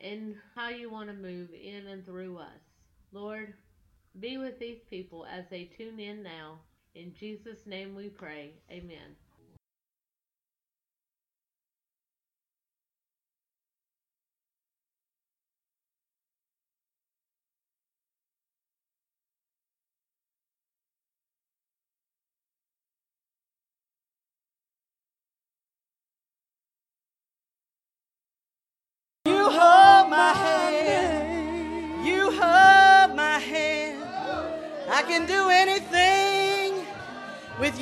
and how you want to move in and through us. Lord, be with these people as they tune in now. In Jesus' name we pray. Amen.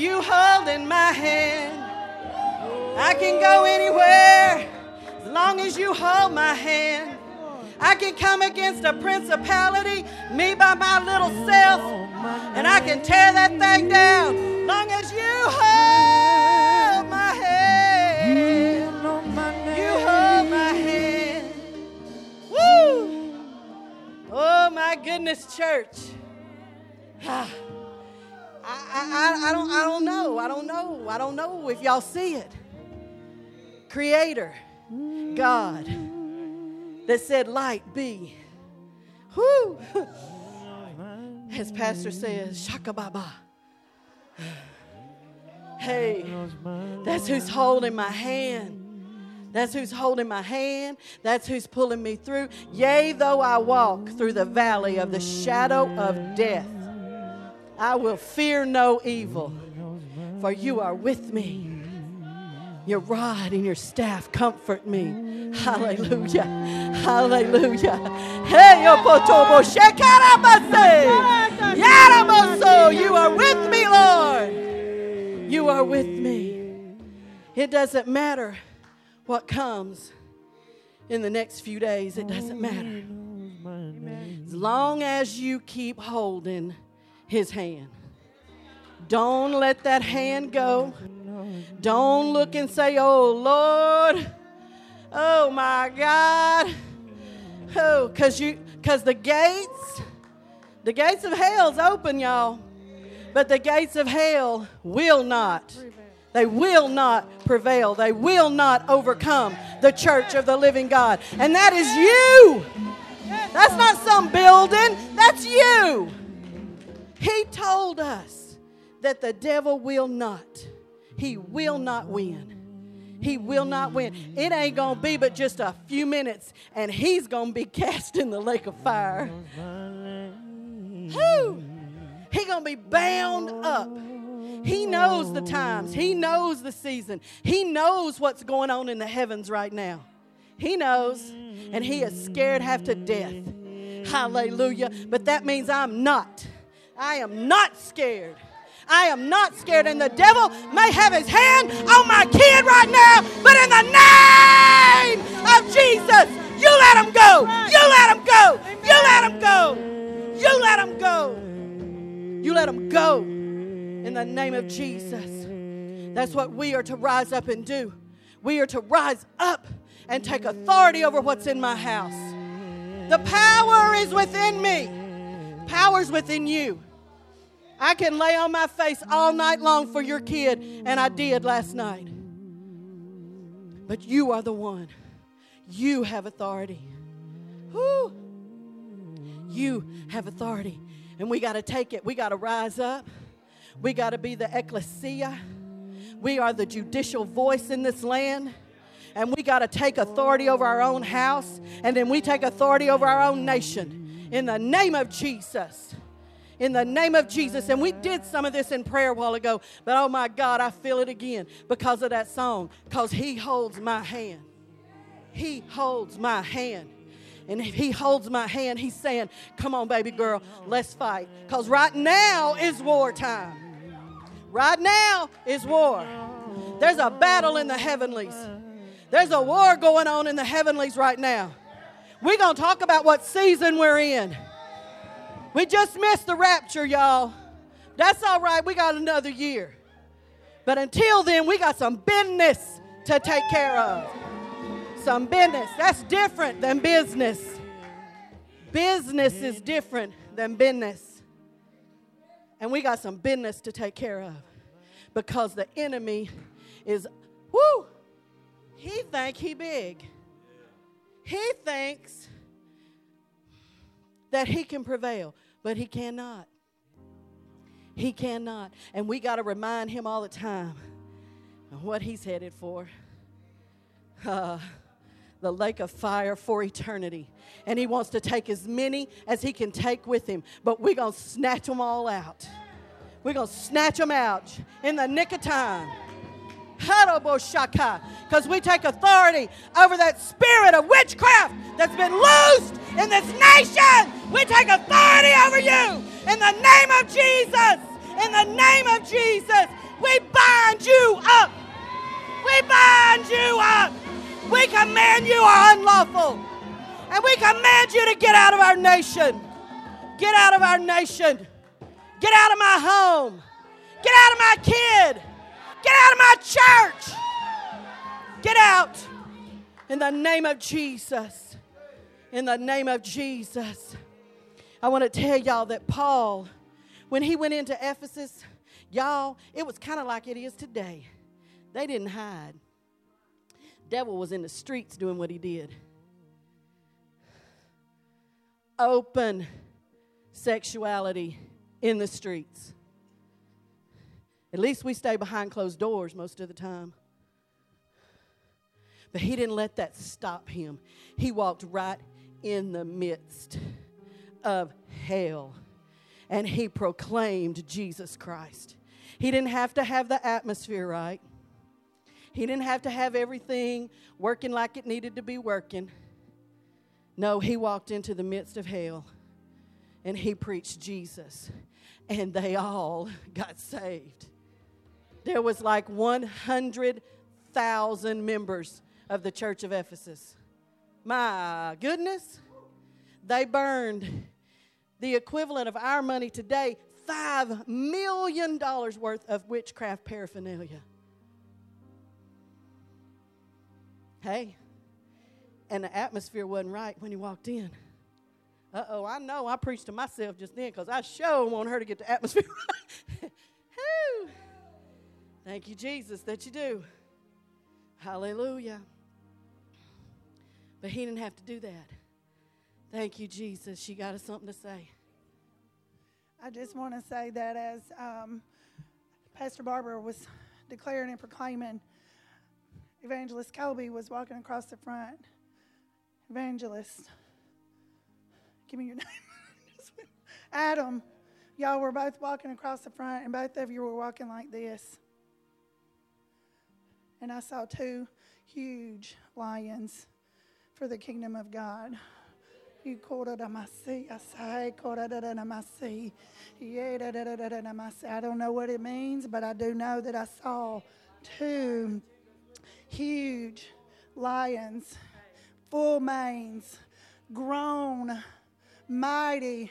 You holding my hand. I can go anywhere as long as you hold my hand. I can come against a principality, me by my little self, and I can tear that thing down long as you hold my hand. You hold my hand. Woo! Oh my goodness, church. Ah. I, I, I, don't I don't know. I don't know. I don't know if y'all see it. Creator, God, that said light be. Whoo! As Pastor says, Shaka Baba. Hey, that's who's holding my hand. That's who's holding my hand. That's who's pulling me through. Yea, though I walk through the valley of the shadow of death, I will fear no evil, for you are with me. Your rod and your staff comfort me. Hallelujah. Hallelujah. Hey. You are with me, Lord. You are with me. It doesn't matter what comes in the next few days, it doesn't matter. As long as you keep holding his hand. Don't let that hand go. Don't look and say, Oh Lord, oh my God. Oh, because you because the gates, the gates of hell's open, y'all. But the gates of hell will not. They will not prevail. They will not overcome the church of the living God. And that is you. That's not some building. That's you. He told us that the devil will not. He will not win. He will not win. It ain't going to be but just a few minutes, and he's going to be cast in the lake of fire. Whew. He going to be bound up. He knows the times. He knows the season. He knows what's going on in the heavens right now. He knows, and he is scared half to death. Hallelujah. But that means I'm not. I am not scared. I am not scared. And the devil may have his hand on my kid right now, but in the name of Jesus, you let him go. You let him go. You let him go. You let him go. You let him go in the name of Jesus. That's what we are to rise up and do. We are to rise up and take authority over what's in my house. The power is within me. Power's within you. I can lay on my face all night long for your kid, and I did last night. But you are the one. You have authority. Whew. You have authority. And we got to take it. We got to rise up. We got to be the ecclesia. We are the judicial voice in this land. And we got to take authority over our own house. And then we take authority over our own nation. In the name of Jesus in the name of Jesus. And we did some of this in prayer a while ago, but oh my God, I feel it again because of that song, because He holds my hand. He holds my hand. And if He holds my hand, He's saying, Come on, baby girl, let's fight. Because right now is war time. Right now is war. There's a battle in the heavenlies. There's a war going on in the heavenlies right now. We're going to talk about what season we're in. We just missed the rapture, y'all. That's all right. We got another year. But until then, we got some business to take care of. Some business. That's different than business. Business is different than business. And we got some business to take care of because the enemy is whoo he think he big. He thinks that he can prevail, but he cannot. He cannot. And we got to remind him all the time what he's headed for. Uh, the lake of fire for eternity. And he wants to take as many as he can take with him, but we're going to snatch them all out. We're going to snatch them out in the nick of time. Because we take authority over that spirit of witchcraft that's been loosed in this nation. We take authority over you in the name of Jesus. In the name of Jesus, we bind you up. We bind you up. We command you are unlawful. And we command you to get out of our nation. Get out of our nation. Get out of my home. Get out of my kid. Get out of my church. Get out. In the name of Jesus. In the name of Jesus. I want to tell y'all that Paul, when he went into Ephesus, y'all, it was kind of like it is today. They didn't hide. Devil was in the streets doing what he did. Open sexuality in the streets. At least we stay behind closed doors most of the time. But he didn't let that stop him. He walked right in the midst of hell and he proclaimed Jesus Christ. He didn't have to have the atmosphere right, he didn't have to have everything working like it needed to be working. No, he walked into the midst of hell and he preached Jesus, and they all got saved. There was like 100,000 members of the church of Ephesus. My goodness, they burned the equivalent of our money today $5 million worth of witchcraft paraphernalia. Hey, and the atmosphere wasn't right when he walked in. Uh oh, I know I preached to myself just then because I sure want her to get the atmosphere right. Thank you, Jesus, that you do. Hallelujah. But he didn't have to do that. Thank you, Jesus. She got us something to say. I just want to say that as um, Pastor Barbara was declaring and proclaiming, Evangelist Kobe was walking across the front. Evangelist, give me your name. Adam, y'all were both walking across the front, and both of you were walking like this and I saw two huge lions for the kingdom of God. You. I don't know what it means, but I do know that I saw two huge lions, full manes, grown, mighty,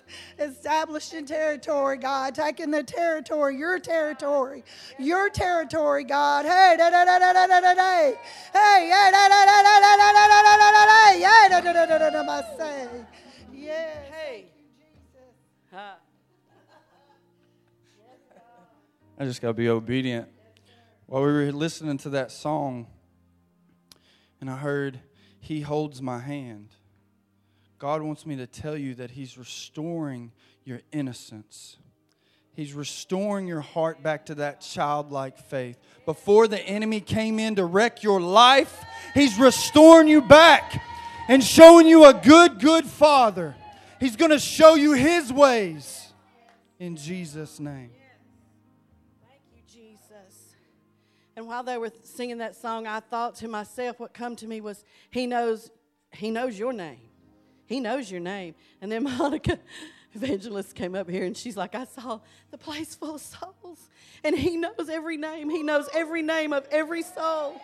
Establishing territory, God. Taking the territory, your territory, your territory, God. Hey, da da da da da da da da. Hey, yeah, da da da da da da da da da da da da. Yeah, da da da da da da. My say. Yeah. Hey. I just got to be obedient. While we were listening to that song, and I heard, He holds my hand. God wants me to tell you that He's restoring your innocence. He's restoring your heart back to that childlike faith. Before the enemy came in to wreck your life, He's restoring you back. and showing you a good, good Father. He's going to show you His ways in Jesus' name. Thank you, Jesus. And while they were singing that song, I thought to myself, what come to me was, He knows, He knows your name. He knows your name. And then Monica, evangelist, came up here and she's like, I saw the place full of souls. And He knows every name. He knows every name of every soul.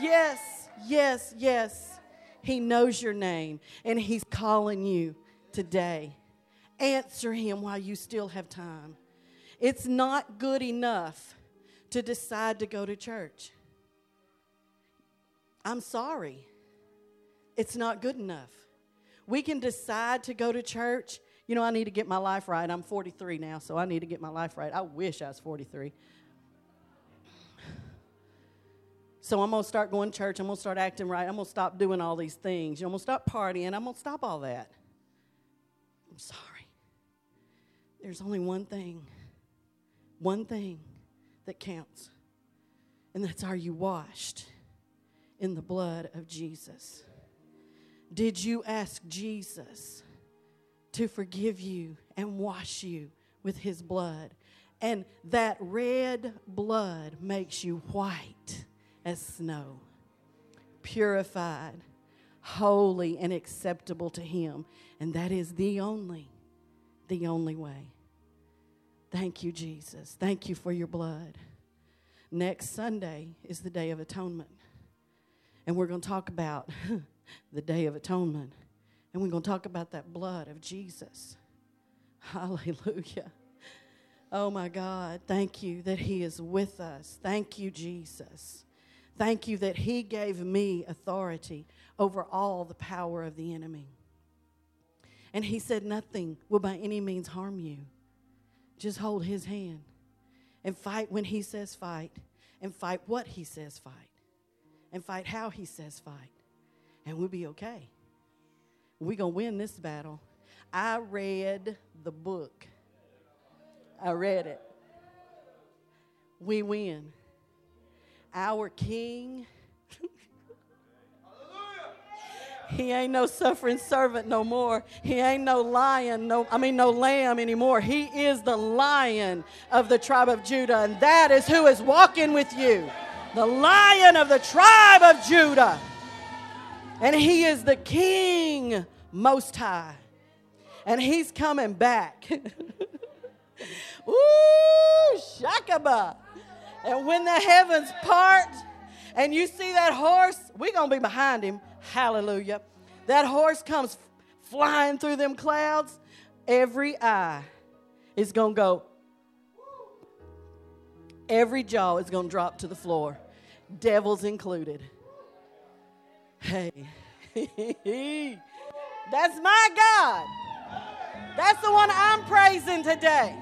Yes, yes, yes. He knows your name. And He's calling you today. Answer Him while you still have time. It's not good enough to decide to go to church. I'm sorry. It's not good enough. We can decide to go to church. You know, I need to get my life right. I'm 43 now, so I need to get my life right. I wish I was 43. So I'm going to start going to church. I'm going to start acting right. I'm going to stop doing all these things. You I'm going to stop partying. I'm going to stop all that. I'm sorry. There's only one thing, one thing that counts, and that's are you washed in the blood of Jesus? Did you ask Jesus to forgive you and wash you with his blood? And that red blood makes you white as snow, purified, holy, and acceptable to him. And that is the only, the only way. Thank you, Jesus. Thank you for your blood. Next Sunday is the Day of Atonement. And we're going to talk about the Day of Atonement. And we're going to talk about that blood of Jesus. Hallelujah. Oh my God, thank you that He is with us. Thank you, Jesus. Thank you that He gave me authority over all the power of the enemy. And He said, Nothing will by any means harm you. Just hold His hand and fight when He says fight, and fight what He says fight, and fight how He says fight and we'll be okay. We're going to win this battle. I read the book, I read it. We win. Our King. He ain't no suffering servant no more. He ain't no lion, no I mean no lamb anymore. He is the lion of the tribe of Judah and that is who is walking with you. The lion of the tribe of Judah. And he is the king most high. And he's coming back. Ooh, shakaba. And when the heavens part and you see that horse, we're going to be behind him. Hallelujah. That horse comes flying through them clouds. Every eye is going to go. Every jaw is going to drop to the floor, devils included. Hey, that's my God. That's the one I'm praising today.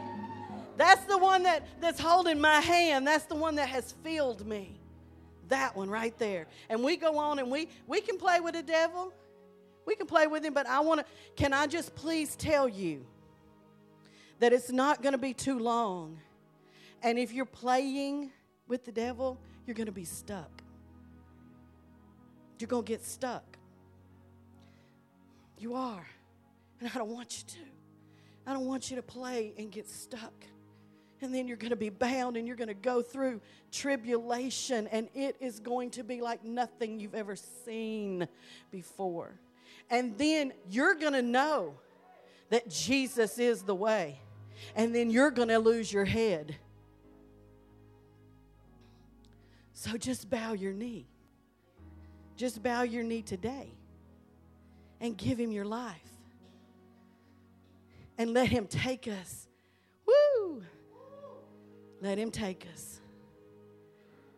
That's the one that, that's holding my hand. That's the one that has filled me. That one right there. And we go on and we, we can play with the devil. We can play with him, but I want to, can I just please tell you that it's not going to be too long. And if you're playing with the devil, you're going to be stuck. You're going to get stuck. You are. And I don't want you to. I don't want you to play and get stuck. And then you're going to be bound and you're going to go through tribulation, and it is going to be like nothing you've ever seen before. And then you're going to know that Jesus is the way. And then you're going to lose your head. So just bow your knee. Just bow your knee today and give Him your life. And let Him take us. Woo! Let Him take us.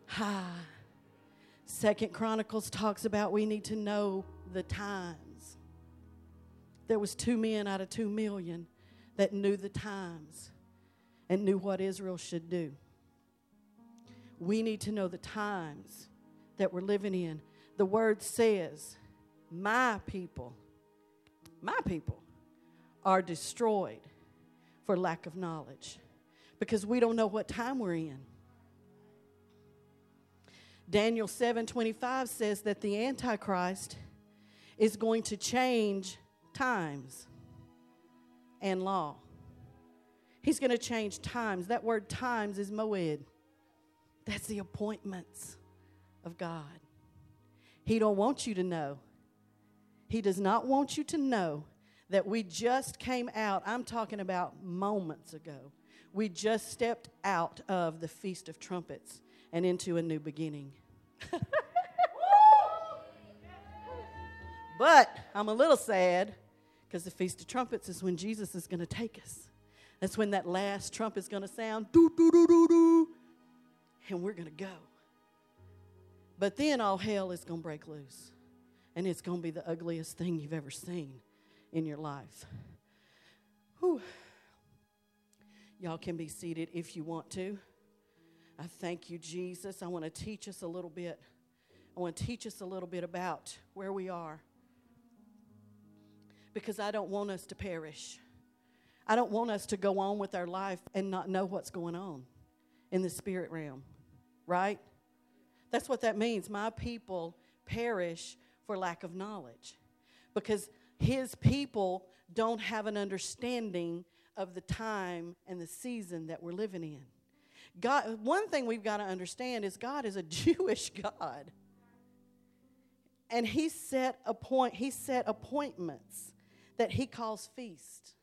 Ha. Second Chronicles talks about we need to know the times. There was two men out of two million that knew the times and knew what Israel should do. We need to know the times that we're living in the word says, My people, my people are destroyed for lack of knowledge because we don't know what time we're in. Daniel 7:25 says that the antichrist is going to change times and law. He's going to change times. That word times is moed. That's the appointments of God. He don't want you to know. He does not want you to know that we just came out. I'm talking about moments ago. We just stepped out of the Feast of Trumpets and into a new beginning. but I'm a little sad because the Feast of Trumpets is when Jesus is going to take us. That's when that last trump is going to sound, doo, doo, doo, doo, doo, and we're going to go. But then all hell is going to break loose, and it's going to be the ugliest thing you've ever seen in your life. Whew. Y'all can be seated if you want to. I thank you, Jesus. I want to teach us a little bit. I want to teach us a little bit about where we are because I don't want us to perish. I don't want us to go on with our life and not know what's going on in the spirit realm, right? That's what that means. My people perish for lack of knowledge because his people don't have an understanding of the time and the season that we're living in. God, one thing we've got to understand is God is a Jewish God. And he set appoint he set appointments that he calls feast.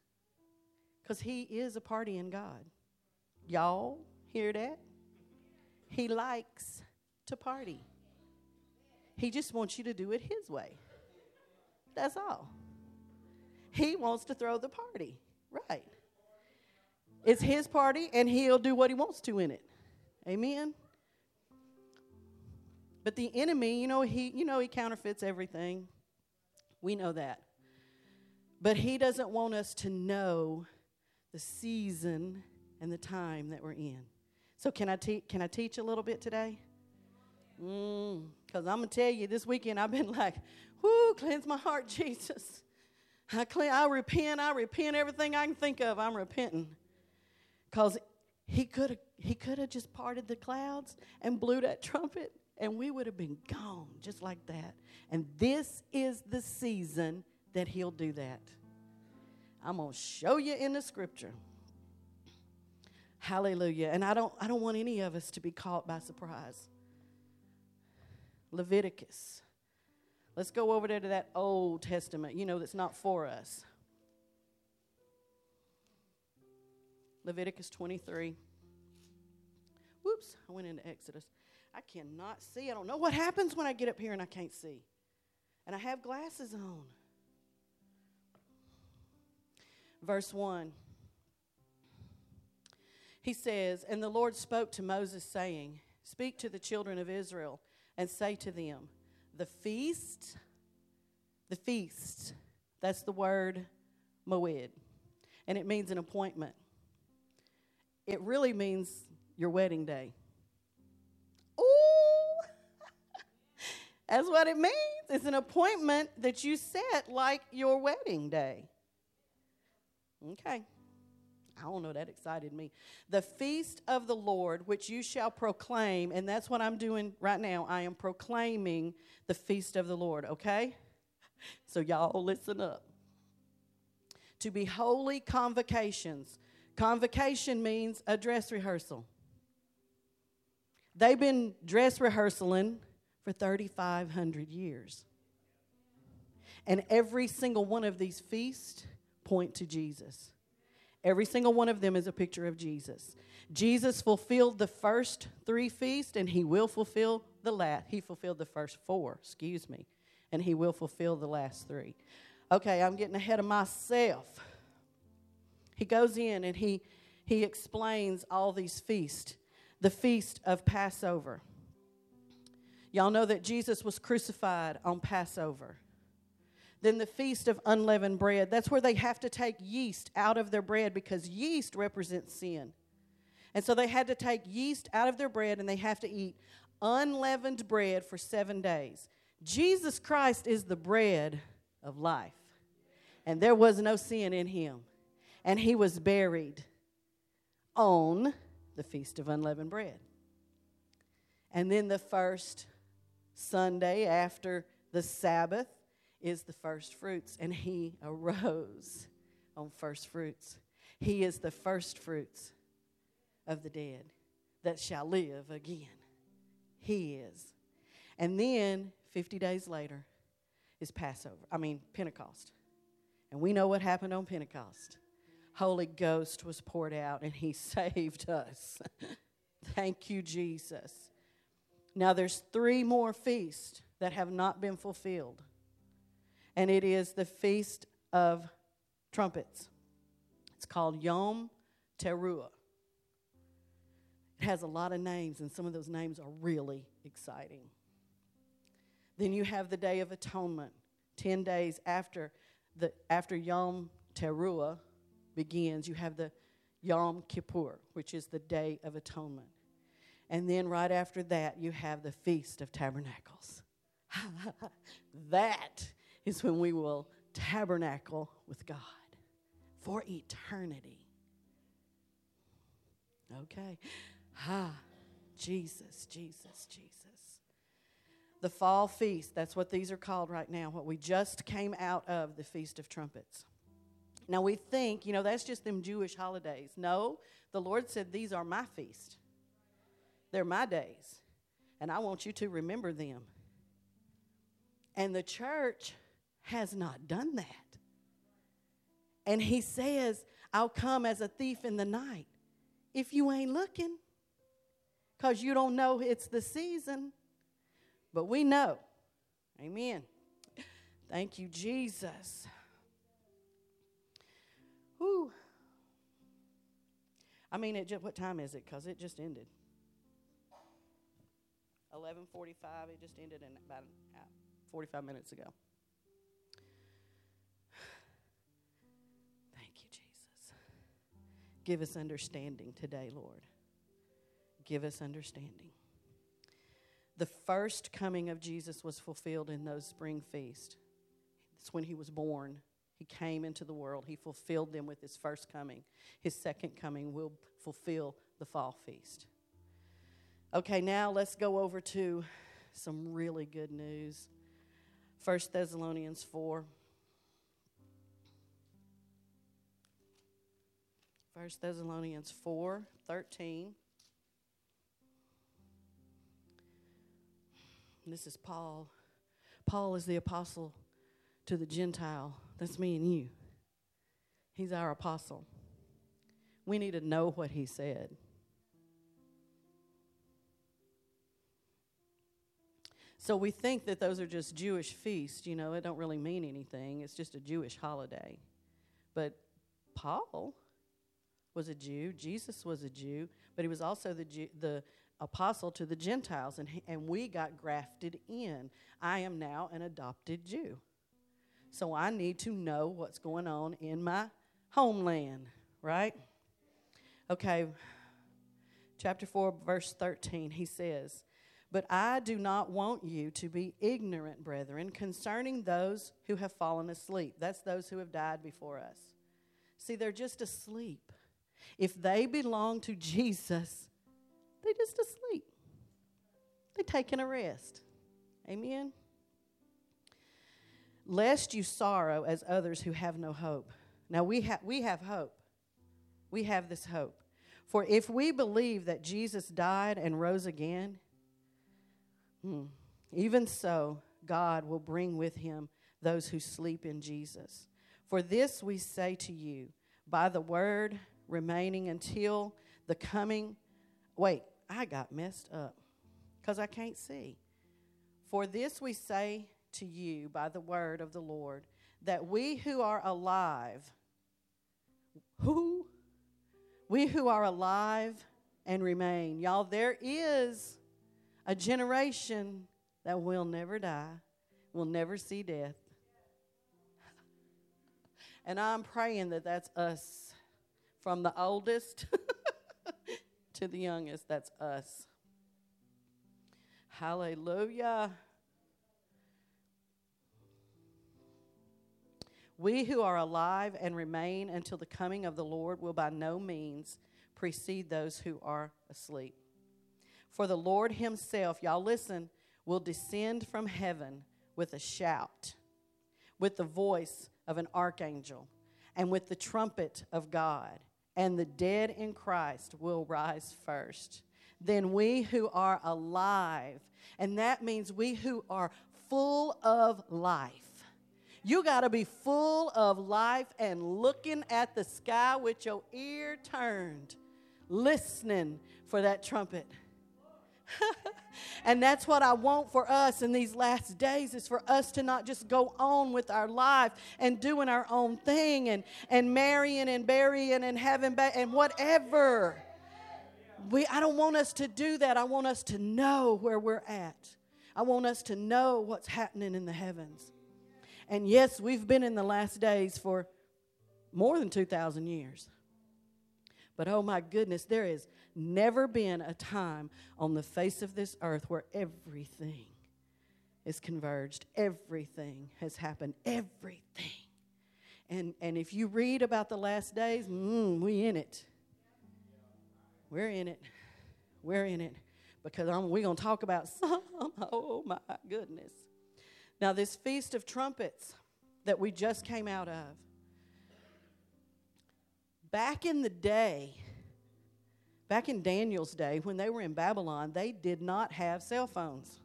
Because he is a partying God. Y'all hear that? He likes to party. He just wants you to do it his way. That's all. He wants to throw the party. Right. It's his party and he'll do what he wants to in it. Amen. But the enemy, you know, he you know he counterfeits everything. We know that. But he doesn't want us to know the season and the time that we're in. So can I can I teach a little bit today? Because mm, I'm gonna tell you, this weekend I've been like, "Whoo, cleanse my heart, Jesus." I clean, I repent, I repent everything I can think of. I'm repenting, because he could have he could have just parted the clouds and blew that trumpet, and we would have been gone just like that. And this is the season that he'll do that. I'm going to show you in the scripture. Hallelujah. And I don't I don't want any of us to be caught by surprise. Leviticus. Let's go over there to that Old Testament, you know, that's not for us. Leviticus 23. Whoops, I went into Exodus. I cannot see. I don't know what happens when I get up here and I can't see. And I have glasses on. verse 1. He says, And the Lord spoke to Moses, saying, Speak to the children of Israel and say to them, The feast, the feast, that's the word moed, and it means an appointment. It really means your wedding day. Ooh, that's what it means. It's an appointment that you set like your wedding day. Okay. I don't know, that excited me. The feast of the Lord, which you shall proclaim, and that's what I'm doing right now. I am proclaiming the feast of the Lord, okay? So, y'all listen up. To be holy convocations. Convocation means a dress rehearsal. They've been dress rehearsaling for 3,500 years. And every single one of these feasts point to Jesus. Every single one of them is a picture of Jesus. Jesus fulfilled the first three feasts, and he will fulfill the last. He fulfilled the first four, excuse me, and he will fulfill the last three. Okay, I'm getting ahead of myself. He goes in and he he explains all these feasts. The feast of Passover. Y'all know that Jesus was crucified on Passover. Then the feast of unleavened bread. That's where they have to take yeast out of their bread because yeast represents sin. And so they had to take yeast out of their bread and they have to eat unleavened bread for seven days. Jesus Christ is the bread of life. And there was no sin in him. And he was buried on the Feast of Unleavened Bread. And then the first Sunday after the Sabbath, is the first fruits, and he arose on first fruits. He is the first fruits of the dead that shall live again. He is. And then 50 days later is Passover. I mean, Pentecost. And we know what happened on Pentecost. Holy Ghost was poured out and he saved us. Thank you, Jesus. Now there's three more feasts that have not been fulfilled. And it is the feast of trumpets. It's called Yom Teruah. It has a lot of names, and some of those names are really exciting. Then you have the Day of Atonement, 10 days after, the, after Yom Teruah begins. You have the Yom Kippur, which is the Day of Atonement. And then right after that, you have the Feast of Tabernacles. that is when we will tabernacle with God for eternity. Okay. Ha, Jesus, Jesus, Jesus. The fall feast, that's what these are called right now, what we just came out of the Feast of Trumpets. Now we think, you know, that's just them Jewish holidays. No, the Lord said these are my feast. They're my days. And I want you to remember them. And the church has not done that. And he says, I'll come as a thief in the night if you ain't looking because you don't know it's the season. But we know. Amen. Thank you, Jesus. Whew. I mean, it just, what time is it? Because it just ended. 11:45. It just ended in about uh, 45 minutes ago. Give us understanding today, Lord. Give us understanding. The first coming of Jesus was fulfilled in those spring feasts. It's when he was born. He came into the world. He fulfilled them with his first coming. His second coming will fulfill the fall feast. Okay, now let's go over to some really good news. 1 Thessalonians 4. 1 Thessalonians 4 13. This is Paul. Paul is the apostle to the Gentile. That's me and you. He's our apostle. We need to know what he said. So we think that those are just Jewish feasts, you know, it don't really mean anything. It's just a Jewish holiday. But Paul was a Jew, Jesus was a Jew, but he was also the Jew, the apostle to the Gentiles, and, and we got grafted in. I am now an adopted Jew. So I need to know what's going on in my homeland, right? Okay, chapter 4, verse 13, he says, But I do not want you to be ignorant, brethren, concerning those who have fallen asleep. That's those who have died before us. See, they're just asleep. If they belong to Jesus, they're just asleep. They're taking a rest. Amen. Lest you sorrow as others who have no hope. Now we have we have hope. We have this hope. For if we believe that Jesus died and rose again, hmm, even so, God will bring with him those who sleep in Jesus. For this we say to you by the word remaining until the coming. Wait, I got messed up because I can't see. For this we say to you by the word of the Lord, that we who are alive, who? We who are alive and remain. Y'all, there is a generation that will never die, will never see death. And I'm praying that that's us from the oldest to the youngest. That's us. Hallelujah. We who are alive and remain until the coming of the Lord will by no means precede those who are asleep. For the Lord Himself, y'all listen, will descend from heaven with a shout, with the voice of an archangel and with the trumpet of God, and the dead in Christ will rise first. Then we who are alive, and that means we who are full of life. You got to be full of life and looking at the sky with your ear turned, listening for that trumpet. and that's what I want for us in these last days is for us to not just go on with our life and doing our own thing and, and marrying and burying and having ba- and whatever. We, I don't want us to do that. I want us to know where we're at. I want us to know what's happening in the heavens. And yes, we've been in the last days for more than 2,000 years. But oh my goodness, there has never been a time on the face of this earth where everything is converged. Everything has happened. Everything. And, and if you read about the last days, mm, we in it. We're in it. We're in it. Because I'm, we're going to talk about some. Oh my goodness. Now, this Feast of Trumpets that we just came out of, back in the day, back in Daniel's day, when they were in Babylon, they did not have cell phones.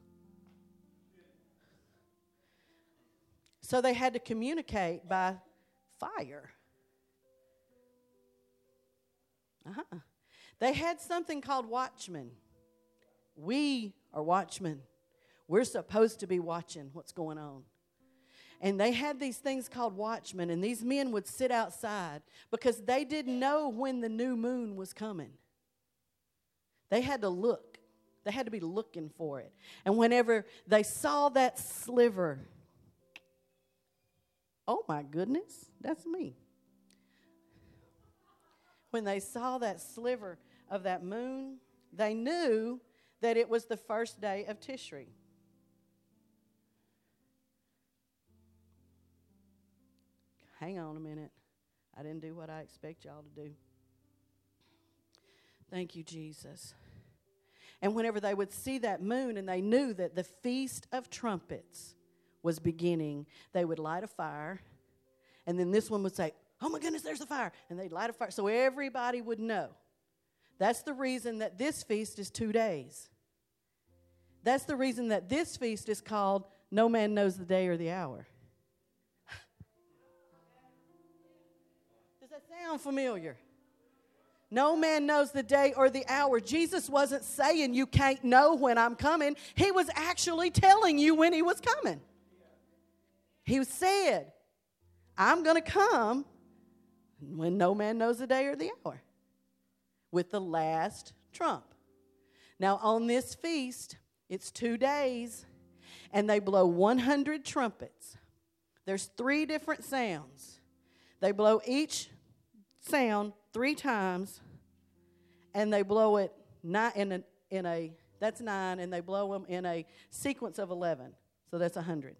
So they had to communicate by fire. Uh-huh. They had something called watchmen. We are watchmen. We're supposed to be watching what's going on. And they had these things called watchmen, and these men would sit outside because they didn't know when the new moon was coming. They had to look, they had to be looking for it. And whenever they saw that sliver, oh my goodness, that's me. When they saw that sliver of that moon, they knew that it was the first day of Tishri. Hang on a minute. I didn't do what I expect y'all to do. Thank you, Jesus. And whenever they would see that moon and they knew that the Feast of Trumpets was beginning, they would light a fire. And then this one would say, Oh my goodness, there's a fire. And they'd light a fire. So everybody would know. That's the reason that this feast is two days. That's the reason that this feast is called No Man Knows the Day or the Hour. Sound familiar? No man knows the day or the hour. Jesus wasn't saying you can't know when I'm coming. He was actually telling you when he was coming. He said, I'm going to come when no man knows the day or the hour with the last trump. Now, on this feast, it's two days, and they blow 100 trumpets. There's three different sounds. They blow each sound three times, and they blow it nine in a, in a that's nine, and they blow them in a sequence of eleven. So that's a hundred.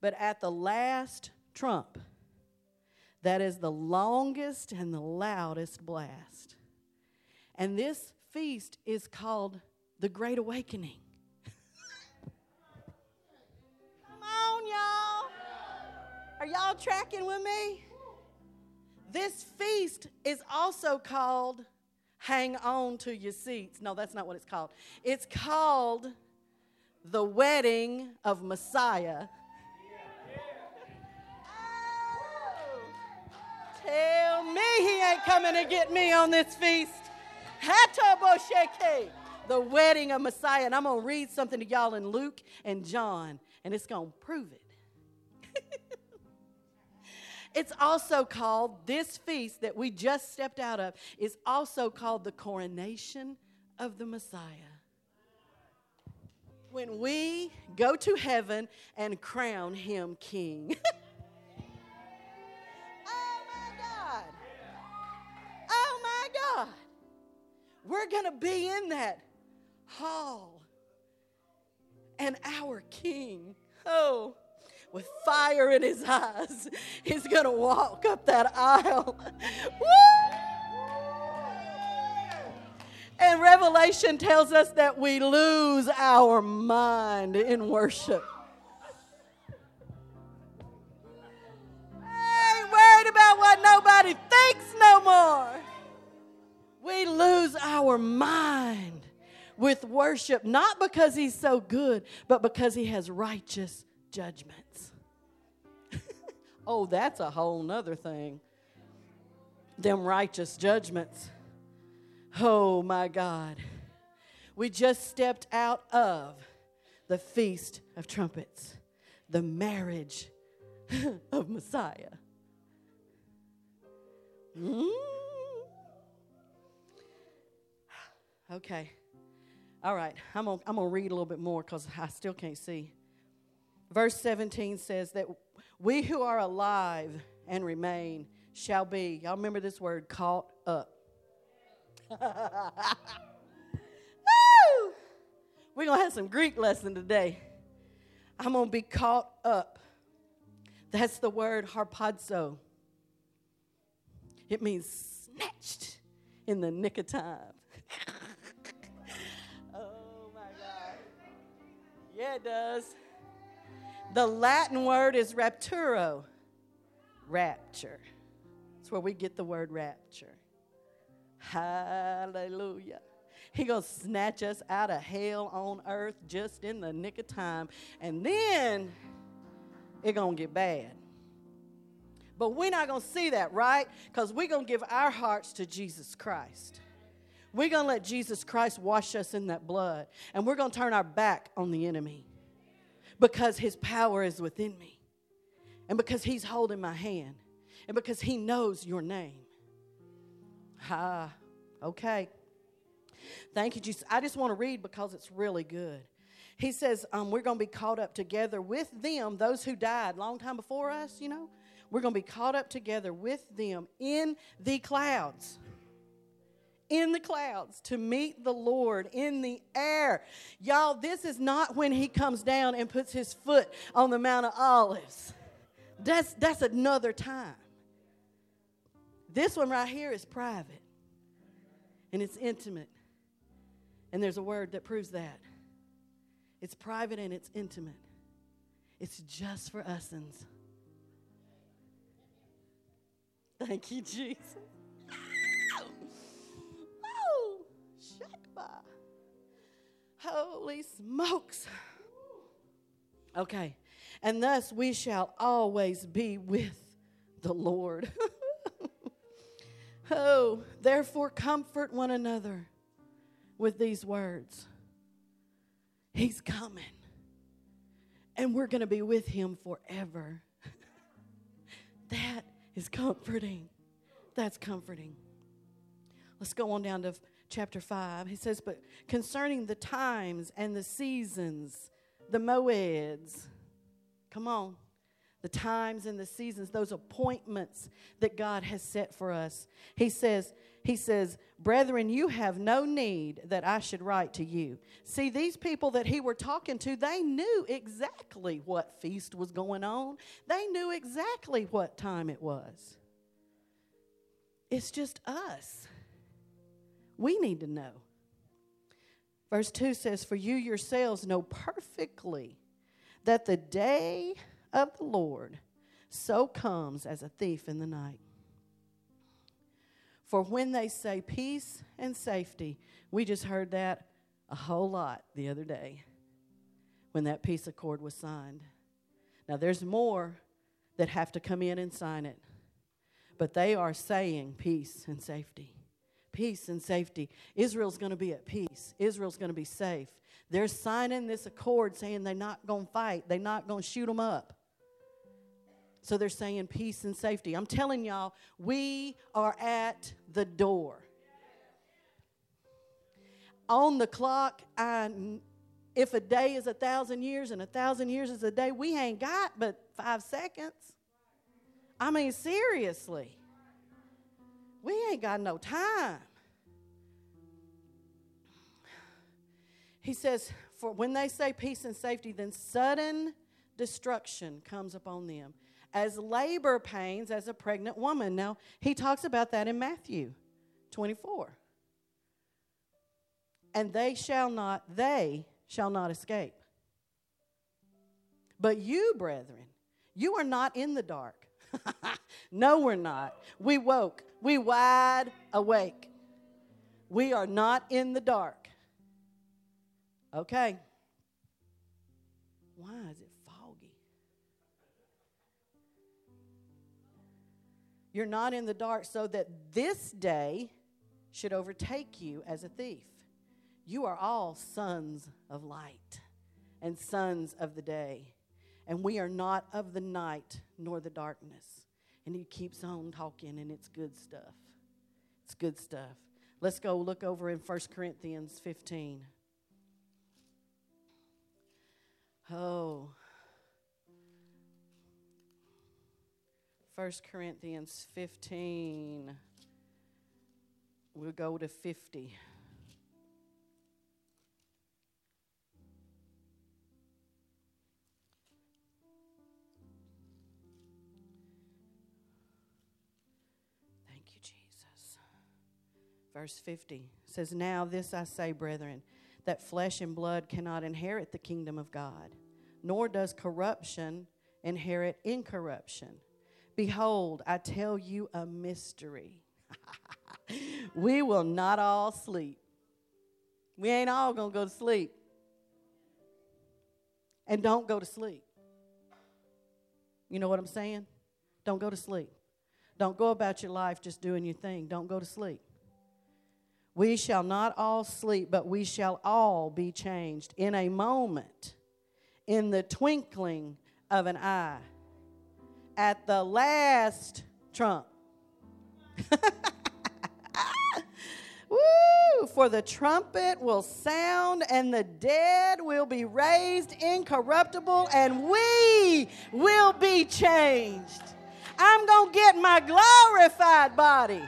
But at the last trump, that is the longest and the loudest blast. And this feast is called the Great Awakening. Come on, y'all. Are y'all tracking with me? This feast is also called Hang On to Your Seats. No, that's not what it's called. It's called the Wedding of Messiah. Tell me he ain't coming to get me on this feast. The wedding of Messiah. And I'm going to read something to y'all in Luke and John, and it's going to prove it. It's also called, this feast that we just stepped out of, is also called the coronation of the Messiah. When we go to heaven and crown him king. oh my God. Oh my God. We're going to be in that hall. And our king, oh, with fire in his eyes, he's going to walk up that aisle. and Revelation tells us that we lose our mind in worship. I ain't worried about what nobody thinks no more. We lose our mind with worship, not because he's so good, but because he has righteous judgments. oh, that's a whole nother thing. Them righteous judgments. Oh, my God. We just stepped out of the Feast of Trumpets, the marriage of Messiah. Mm. Okay. All right. I'm going I'm to read a little bit more because I still can't see. Verse 17 says that we who are alive and remain shall be, y'all remember this word, caught up. We're going to have some Greek lesson today. I'm going to be caught up. That's the word harpazo. It means snatched in the nick of time. oh my God. Yeah, it does. The Latin word is rapturo, rapture. That's where we get the word rapture. Hallelujah. He gonna snatch us out of hell on earth just in the nick of time. And then it gonna get bad. But we're not going to see that, right? Because we're going to give our hearts to Jesus Christ. We're going to let Jesus Christ wash us in that blood. And we're going to turn our back on the enemy because his power is within me. And because he's holding my hand. And because he knows your name. Ah, okay. Thank you, Jesus. I just want to read because it's really good. He says, um, We're going to be caught up together with them, those who died long time before us, you know. We're going to be caught up together with them in the clouds. In the clouds to meet the Lord in the air. Y'all, this is not when he comes down and puts his foot on the Mount of Olives. That's, that's another time. This one right here is private and it's intimate. And there's a word that proves that. It's private and it's intimate. It's just for usins. Thank you, Jesus. Holy smokes. Okay. And thus we shall always be with the Lord. oh, therefore comfort one another with these words. He's coming. And we're going to be with him forever. that is comforting. That's comforting. Let's go on down to chapter 5. He says, But concerning the times and the seasons, the moeds, come on, the times and the seasons, those appointments that God has set for us. He says, he says, Brethren, you have no need that I should write to you. See, these people that he were talking to, they knew exactly what feast was going on, they knew exactly what time it was. It's just us. We need to know. Verse 2 says, For you yourselves know perfectly that the day of the Lord so comes as a thief in the night. For when they say peace and safety, we just heard that a whole lot the other day when that peace accord was signed. Now, there's more that have to come in and sign it, but they are saying peace and safety. Peace and safety. Israel's going to be at peace. Israel's going to be safe. They're signing this accord saying they're not going to fight, they're not going to shoot them up. So they're saying peace and safety. I'm telling y'all, we are at the door. On the clock, I, if a day is a thousand years and a thousand years is a day, we ain't got but five seconds. I mean, seriously. We ain't got no time. He says, For when they say peace and safety, then sudden destruction comes upon them as labor pains as a pregnant woman. Now, he talks about that in Matthew 24. And they shall not, they shall not escape. But you, brethren, you are not in the dark. no, we're not. We woke, we wide awake. We are not in the dark. Okay. Why is it foggy? You're not in the dark so that this day should overtake you as a thief. You are all sons of light and sons of the day. And we are not of the night nor the darkness. And he keeps on talking, and it's good stuff. It's good stuff. Let's go look over in 1 Corinthians 15. Oh. 1 Corinthians 15. We'll go to 50. Thank you, Jesus. Verse 50 says, Now this I say, brethren, that flesh and blood cannot inherit the kingdom of God, nor does corruption inherit incorruption. Behold, I tell you a mystery. we will not all sleep. We ain't all going to go to sleep. And don't go to sleep. You know what I'm saying? Don't go to sleep. Don't go about your life just doing your thing. Don't go to sleep. We shall not all sleep, but we shall all be changed in a moment, in the twinkling of an eye, at the last trump. Woo! For the trumpet will sound, and the dead will be raised incorruptible, and we will be changed. I'm going to get my glorified body.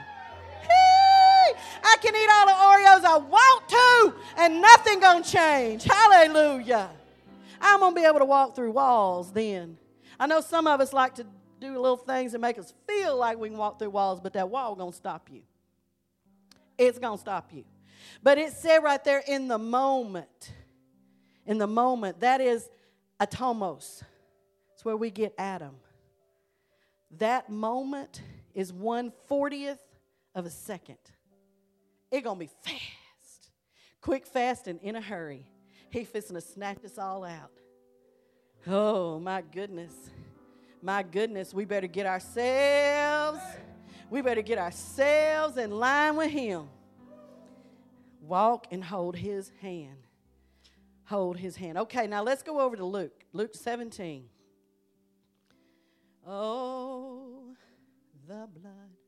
I can eat all the Oreos I want to, and nothing to change. Hallelujah. I'm to be able to walk through walls then. I know some of us like to do little things that make us feel like we can walk through walls, but that wall to stop you. It's to stop you. But it said right there in the moment, in the moment, that is atomos. It's where we get atom. That moment is one fortieth of a second. It's gonna be fast, quick, fast, and in a hurry. He fixing to snatch us all out. Oh my goodness, my goodness, we better get ourselves. We better get ourselves in line with Him. Walk and hold His hand. Hold His hand. Okay, now let's go over to Luke. Luke 17. Oh, the blood.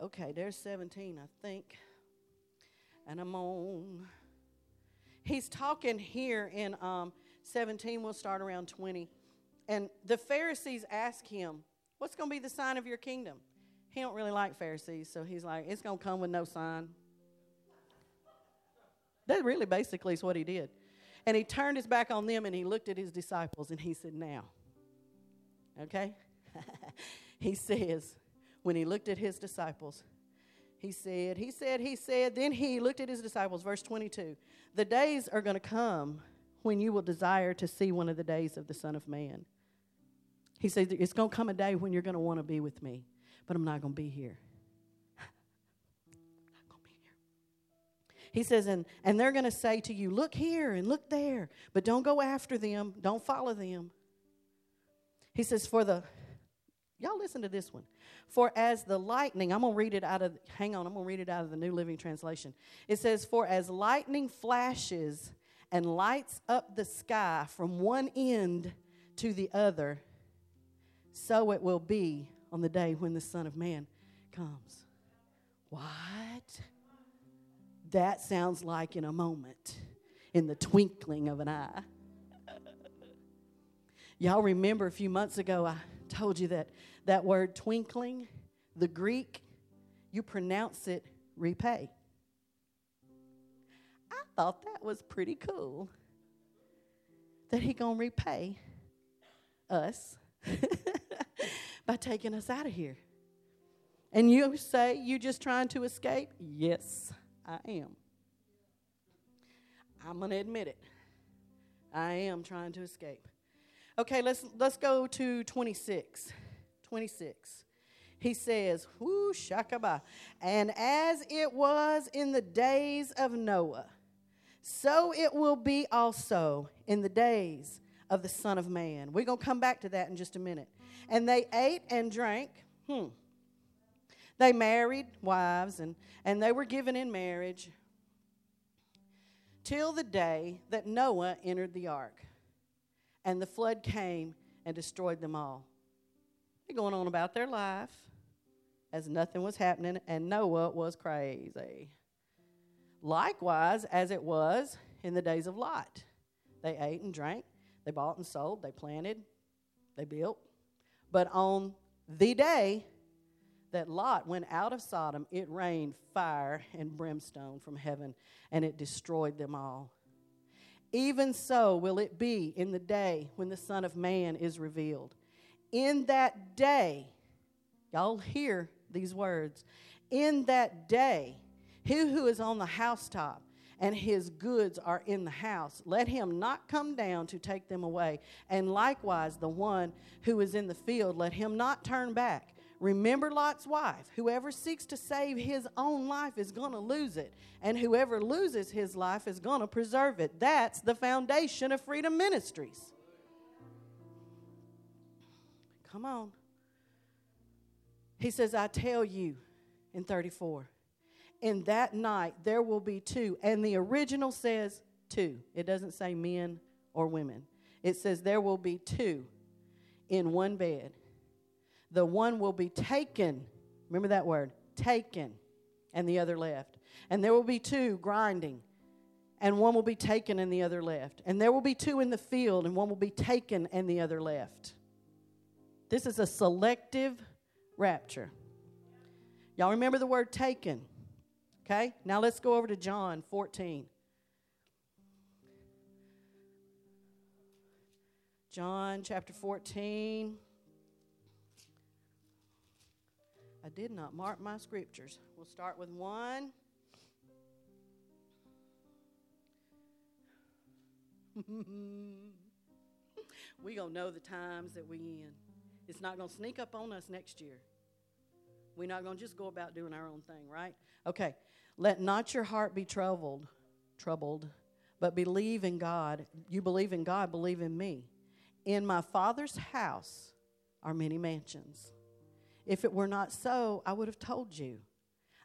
Okay, there's 17, I think. And I'm on. He's talking here in um, 17. We'll start around 20. And the Pharisees ask him, What's going to be the sign of your kingdom? He don't really like Pharisees, so he's like, It's going to come with no sign. That really basically is what he did. And he turned his back on them and he looked at his disciples and he said, Now, okay? he says, when he looked at his disciples, he said, He said, He said, then he looked at his disciples, verse 22. The days are going to come when you will desire to see one of the days of the Son of Man. He said, It's going to come a day when you're going to want to be with me, but I'm not going to be here. He says, and, and they're going to say to you, Look here and look there, but don't go after them, don't follow them. He says, For the, y'all listen to this one. For as the lightning, I'm going to read it out of, hang on, I'm going to read it out of the New Living Translation. It says, For as lightning flashes and lights up the sky from one end to the other, so it will be on the day when the Son of Man comes. What? That sounds like in a moment, in the twinkling of an eye. Y'all remember a few months ago, I told you that that word twinkling, the Greek, you pronounce it repay. I thought that was pretty cool. That he gonna repay us by taking us out of here. And you say you just trying to escape? Yes, I am. I'm gonna admit it. I am trying to escape. Okay, let's let's go to 26. 26. He says, Whoo, shakaba. And as it was in the days of Noah, so it will be also in the days of the Son of Man. We're going to come back to that in just a minute. And they ate and drank. Hmm. They married wives and, and they were given in marriage till the day that Noah entered the ark. And the flood came and destroyed them all. Going on about their life as nothing was happening, and Noah was crazy. Likewise, as it was in the days of Lot, they ate and drank, they bought and sold, they planted, they built. But on the day that Lot went out of Sodom, it rained fire and brimstone from heaven, and it destroyed them all. Even so will it be in the day when the Son of Man is revealed. In that day, y'all hear these words. In that day, he who is on the housetop and his goods are in the house, let him not come down to take them away. And likewise, the one who is in the field, let him not turn back. Remember Lot's wife. Whoever seeks to save his own life is going to lose it. And whoever loses his life is going to preserve it. That's the foundation of Freedom Ministries. Come on. He says, I tell you in 34, in that night there will be two. And the original says two, it doesn't say men or women. It says there will be two in one bed. The one will be taken, remember that word, taken, and the other left. And there will be two grinding, and one will be taken and the other left. And there will be two in the field, and one will be taken and the other left. This is a selective rapture. Y'all remember the word taken? Okay? Now let's go over to John 14. John chapter 14. I did not mark my scriptures. We'll start with one. we going to know the times that we in. It's not going to sneak up on us next year. We're not going to just go about doing our own thing, right? Okay. Let not your heart be troubled, troubled, but believe in God. You believe in God, believe in me. In my Father's house are many mansions. If it were not so, I would have told you.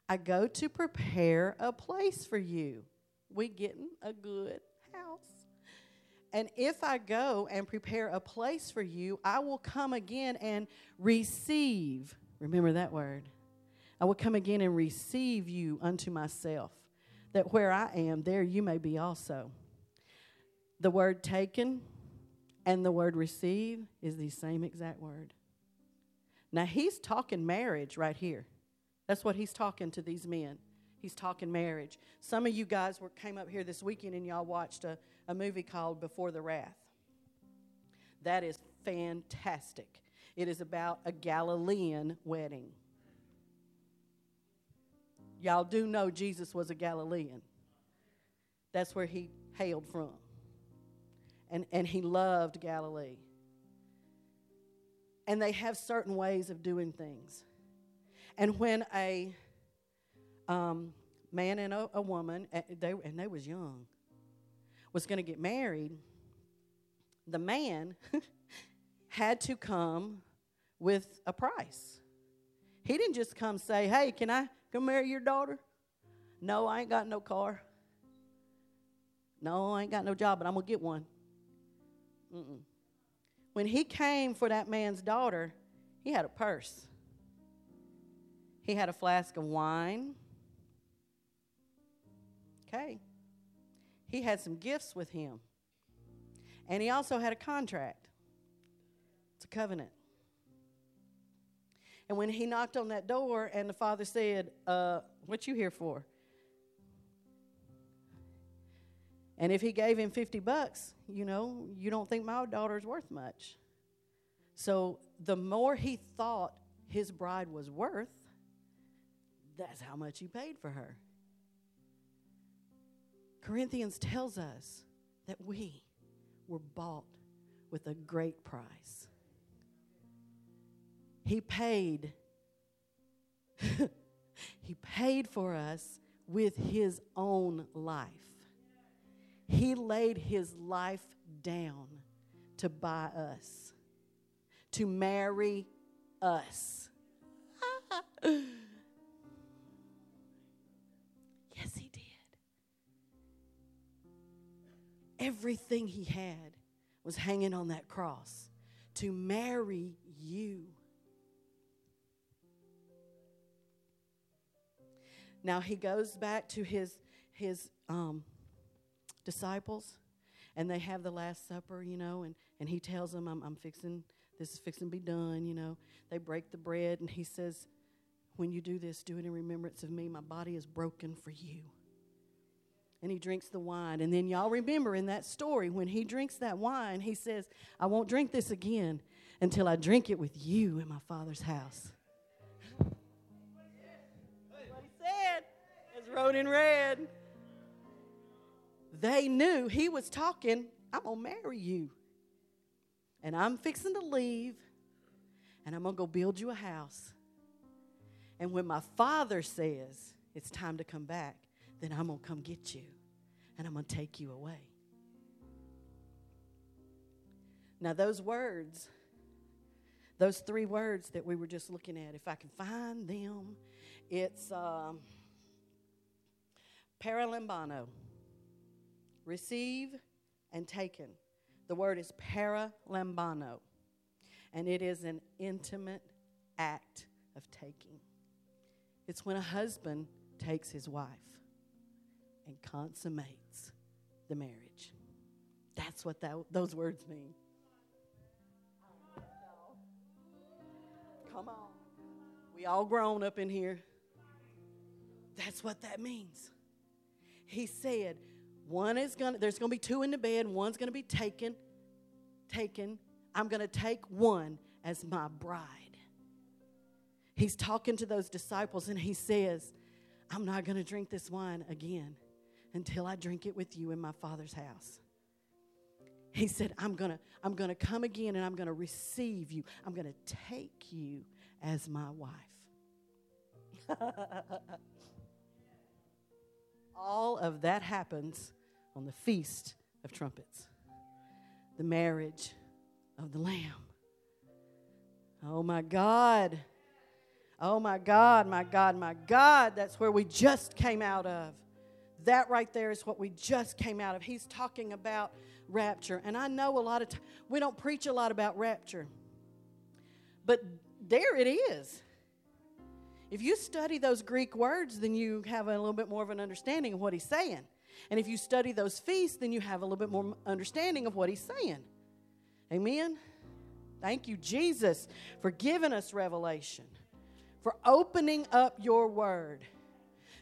I go to prepare a place for you. We getting a good. And if I go and prepare a place for you, I will come again and receive Remember that word. I will come again and receive you unto myself, that where I am, there you may be also. The word taken and the word receive is the same exact word. Now, he's talking marriage right here. That's what he's talking to these men. He's talking marriage. Some of you guys were, came up here this weekend and y'all watched a, a movie called Before the Wrath. That is fantastic. It is about a Galilean wedding. Y'all do know Jesus was a Galilean. That's where he hailed from. And, and he loved Galilee. And they have certain ways of doing things. And when a um, man and a, a woman, and they, and they was young, was going to get married, the man had to come with a price. He didn't just come say, Hey, can I come marry your daughter? No, I ain't got no car. No, I ain't got no job, but I'm going to get one. Mm-mm. When he came for that man's daughter, he had a purse. He had a flask of wine. Okay. He had some gifts with him. And he also had a contract. It's a covenant. And when he knocked on that door and the father said, uh, What you here for? And if he gave him 50 bucks, you know, you don't think my daughter's worth much. So the more he thought his bride was worth, that's how much he paid for her. Corinthians tells us that we were bought with a great price. He paid He paid for us with His own life. He laid His life down to buy us, to marry us. Everything He had was hanging on that cross to marry you. Now he goes back to his his um, disciples, and they have the Last Supper, you know, and, and he tells them, I'm, I'm fixing, this is fixing to be done, you know. They break the bread, and he says, When you do this, do it in remembrance of me. My body is broken for you. And he drinks the wine. And then y'all remember in that story, when he drinks that wine, he says, I won't drink this again until I drink it with you in my Father's house. what he said is wrote in red. They knew he was talking, I'm going to marry you. And I'm fixing to leave, and I'm going to go build you a house. And when my father says it's time to come back, then I'm going to come get you, and I'm going to take you away. Now, those words, those three words that we were just looking at, if I can find them, it's um, paralambano receive and taken. The word is paralambano, and it is an intimate act of taking. It's when a husband takes his wife and consummates the marriage. That's what that, those words mean. Come on. We all grown up in here. That's what that means. He said, one is going to, there's going to be two in the bed, one's going to be taken, taken. I'm going to take one as my bride. He's talking to those disciples and he says, I'm not going to drink this wine again until I drink it with you in my Father's house. He said, I'm going to I'm going to come again and I'm going to receive you. I'm going to take you as my wife. All of that happens on the Feast of Trumpets, the marriage of the Lamb. Oh my God. Oh my God, my God, my God. That's where we just came out of. That right there is what we just came out of. He's talking about rapture. And I know a lot of times we don't preach a lot about rapture, but there it is. If you study those Greek words, then you have a little bit more of an understanding of what he's saying. And if you study those feasts, then you have a little bit more understanding of what he's saying. Amen. Thank you, Jesus, for giving us revelation, for opening up your word.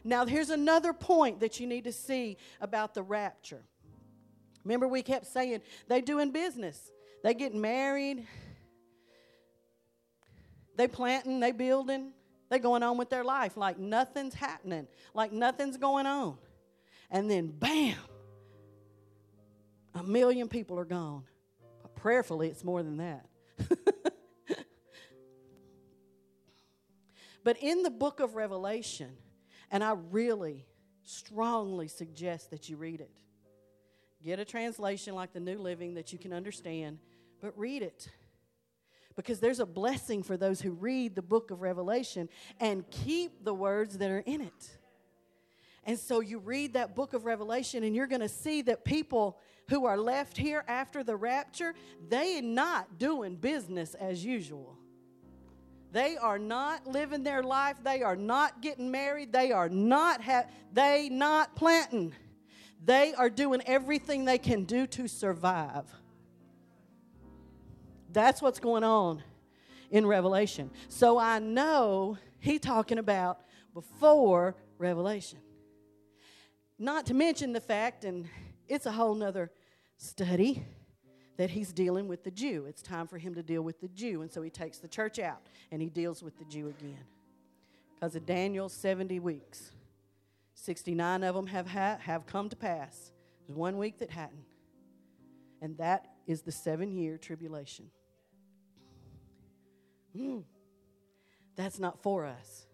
Now, here's another point that you need to see about the rapture. Remember, we kept saying they doing business. They getting married. They planting, they building, they're going on with their life like nothing's happening, like nothing's going on. And then, bam, a million people are gone. Prayerfully, it's more than that. but in the book of Revelation, and I really strongly suggest that you read it. Get a translation like the New Living that you can understand, but read it because there's a blessing for those who read the book of Revelation and keep the words that are in it. And so you read that book of Revelation, and you're going to see that people who are left here after the rapture, they are not doing business as usual. They are not living their life. They are not getting married. They are not ha- they not planting. They are doing everything they can do to survive. That's what's going on in Revelation. So I know he's talking about before Revelation. Not to mention the fact, and it's a whole nother study, that he's dealing with the Jew. It's time for him to deal with the Jew. And so he takes the church out and he deals with the Jew again. Because of Daniel's 70 weeks, 69 of them have, ha- have come to pass. There's one week that hadn't. And that is the seven year tribulation. Mm. That's not for us.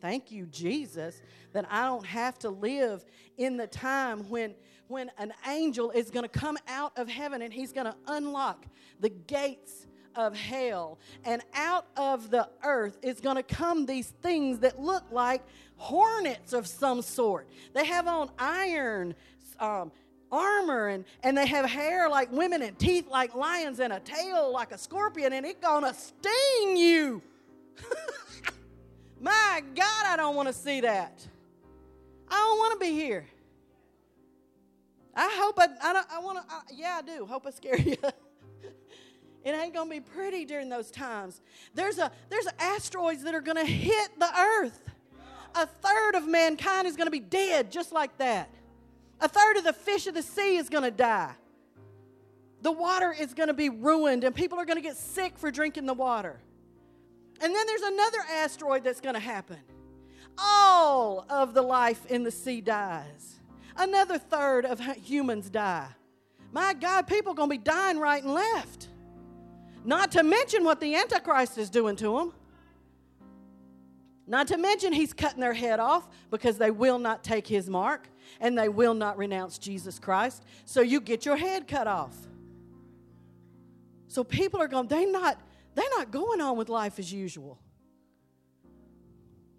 Thank you, Jesus, that I don't have to live in the time when, when an angel is going to come out of heaven and he's going to unlock the gates of hell. And out of the earth is going to come these things that look like hornets of some sort. They have on iron. Um, armor and, and they have hair like women and teeth like lions and a tail like a scorpion and it gonna sting you my god i don't want to see that i don't want to be here i hope i, I, I want to yeah i do hope i scare you it ain't gonna be pretty during those times there's a there's asteroids that are gonna hit the earth a third of mankind is gonna be dead just like that a third of the fish of the sea is going to die. The water is going to be ruined, and people are going to get sick for drinking the water. And then there's another asteroid that's going to happen. All of the life in the sea dies. Another third of humans die. My God, people are going to be dying right and left. Not to mention what the Antichrist is doing to them. Not to mention he's cutting their head off because they will not take his mark and they will not renounce Jesus Christ. So you get your head cut off. So people are going, they're not, they're not going on with life as usual.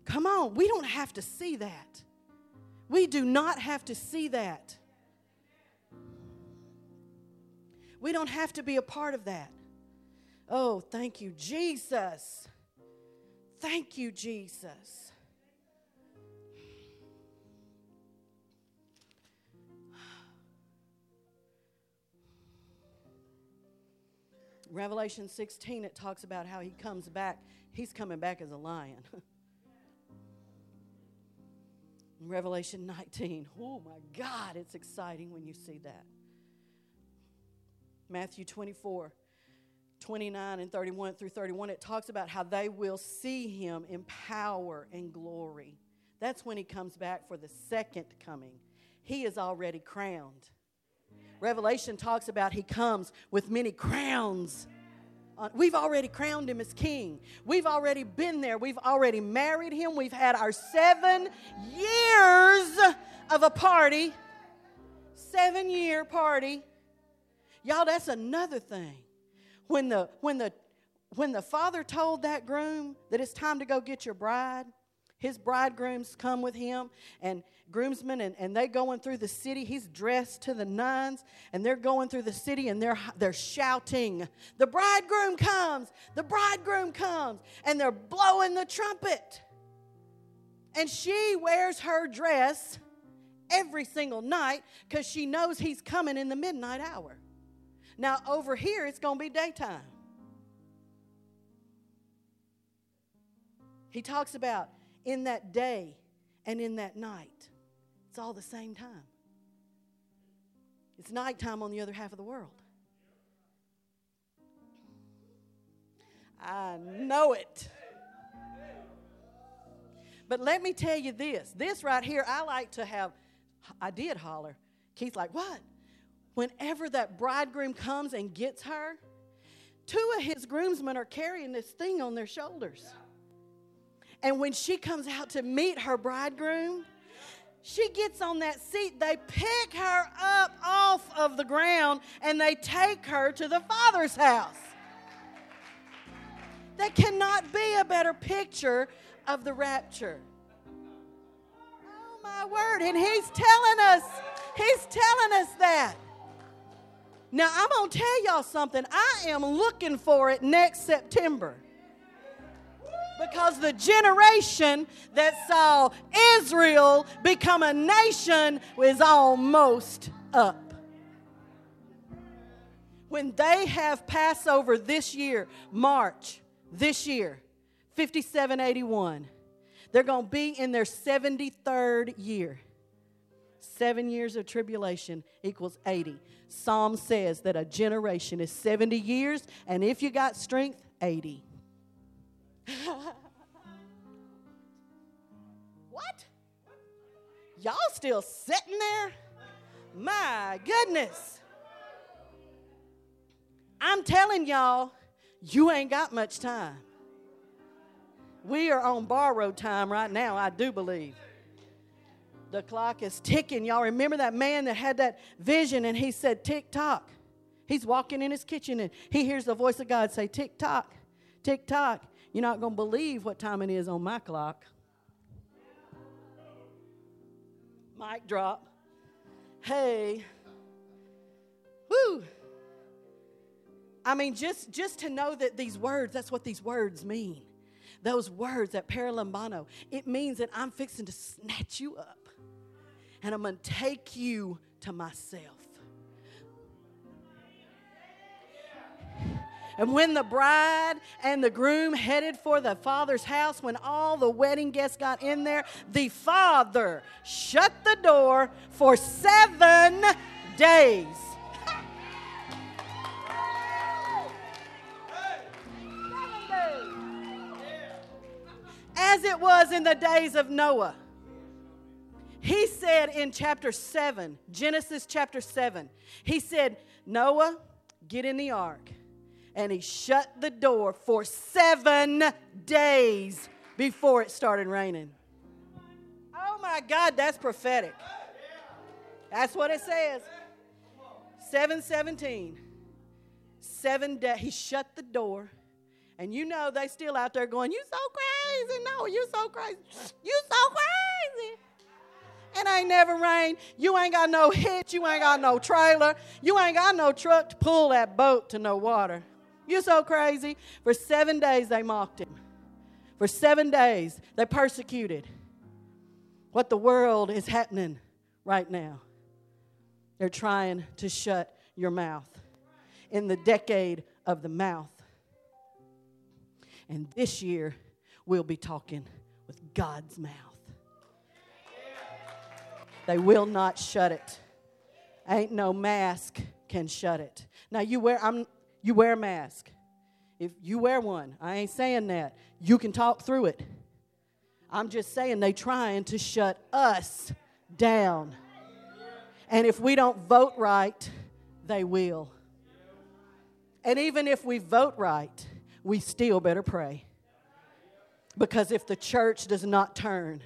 Come on, we don't have to see that. We do not have to see that. We don't have to be a part of that. Oh, thank you, Jesus. Thank you, Jesus. Revelation 16, it talks about how he comes back. He's coming back as a lion. Revelation 19, oh my God, it's exciting when you see that. Matthew 24, 29 and 31 through 31, it talks about how they will see him in power and glory. That's when he comes back for the second coming. He is already crowned. Revelation talks about he comes with many crowns. We've already crowned him as king. We've already been there. We've already married him. We've had our seven years of a party. Seven year party. Y'all, that's another thing. When the when the when the father told that groom that it's time to go get your bride, his bridegrooms come with him, and groomsmen, and, and they going through the city. He's dressed to the nines, and they're going through the city, and they're, they're shouting, The bridegroom comes! The bridegroom comes! And they're blowing the trumpet. And she wears her dress every single night because she knows he's coming in the midnight hour. Now, over here, it's going to be daytime. He talks about in that day and in that night. It's all the same time. It's nighttime on the other half of the world. I know it. But let me tell you this this right here, I like to have, I did holler. Keith's like, what? Whenever that bridegroom comes and gets her, two of his groomsmen are carrying this thing on their shoulders. And when she comes out to meet her bridegroom, she gets on that seat. They pick her up off of the ground and they take her to the Father's house. That cannot be a better picture of the rapture. Oh, my word. And he's telling us, he's telling us that. Now, I'm going to tell y'all something. I am looking for it next September. Because the generation that saw Israel become a nation was almost up. When they have Passover this year, March this year, 5781, they're going to be in their 73rd year. Seven years of tribulation equals 80. Psalm says that a generation is 70 years, and if you got strength, 80. what? Y'all still sitting there? My goodness. I'm telling y'all, you ain't got much time. We are on borrowed time right now, I do believe. The clock is ticking. Y'all remember that man that had that vision and he said, tick tock. He's walking in his kitchen and he hears the voice of God say, tick tock, tick tock. You're not going to believe what time it is on my clock. Mic drop. Hey. Woo. I mean, just, just to know that these words, that's what these words mean. Those words, that paralambano, it means that I'm fixing to snatch you up and I'm going to take you to myself. And when the bride and the groom headed for the father's house, when all the wedding guests got in there, the father shut the door for seven days. As it was in the days of Noah. He said in chapter 7, Genesis chapter 7, he said, Noah, get in the ark. And he shut the door for seven days before it started raining. Oh my God, that's prophetic. That's what it says. 717. Seven days. He shut the door. And you know they still out there going, You so crazy. No, you so crazy. You so crazy. It ain't never rained. You ain't got no hitch. You ain't got no trailer. You ain't got no truck to pull that boat to no water. You so crazy. For seven days they mocked him. For seven days they persecuted. What the world is happening right now. They're trying to shut your mouth in the decade of the mouth. And this year we'll be talking with God's mouth. They will not shut it. Ain't no mask can shut it. Now you wear I'm you wear a mask. If you wear one, I ain't saying that. You can talk through it. I'm just saying they trying to shut us down. And if we don't vote right, they will. And even if we vote right, we still better pray. Because if the church does not turn,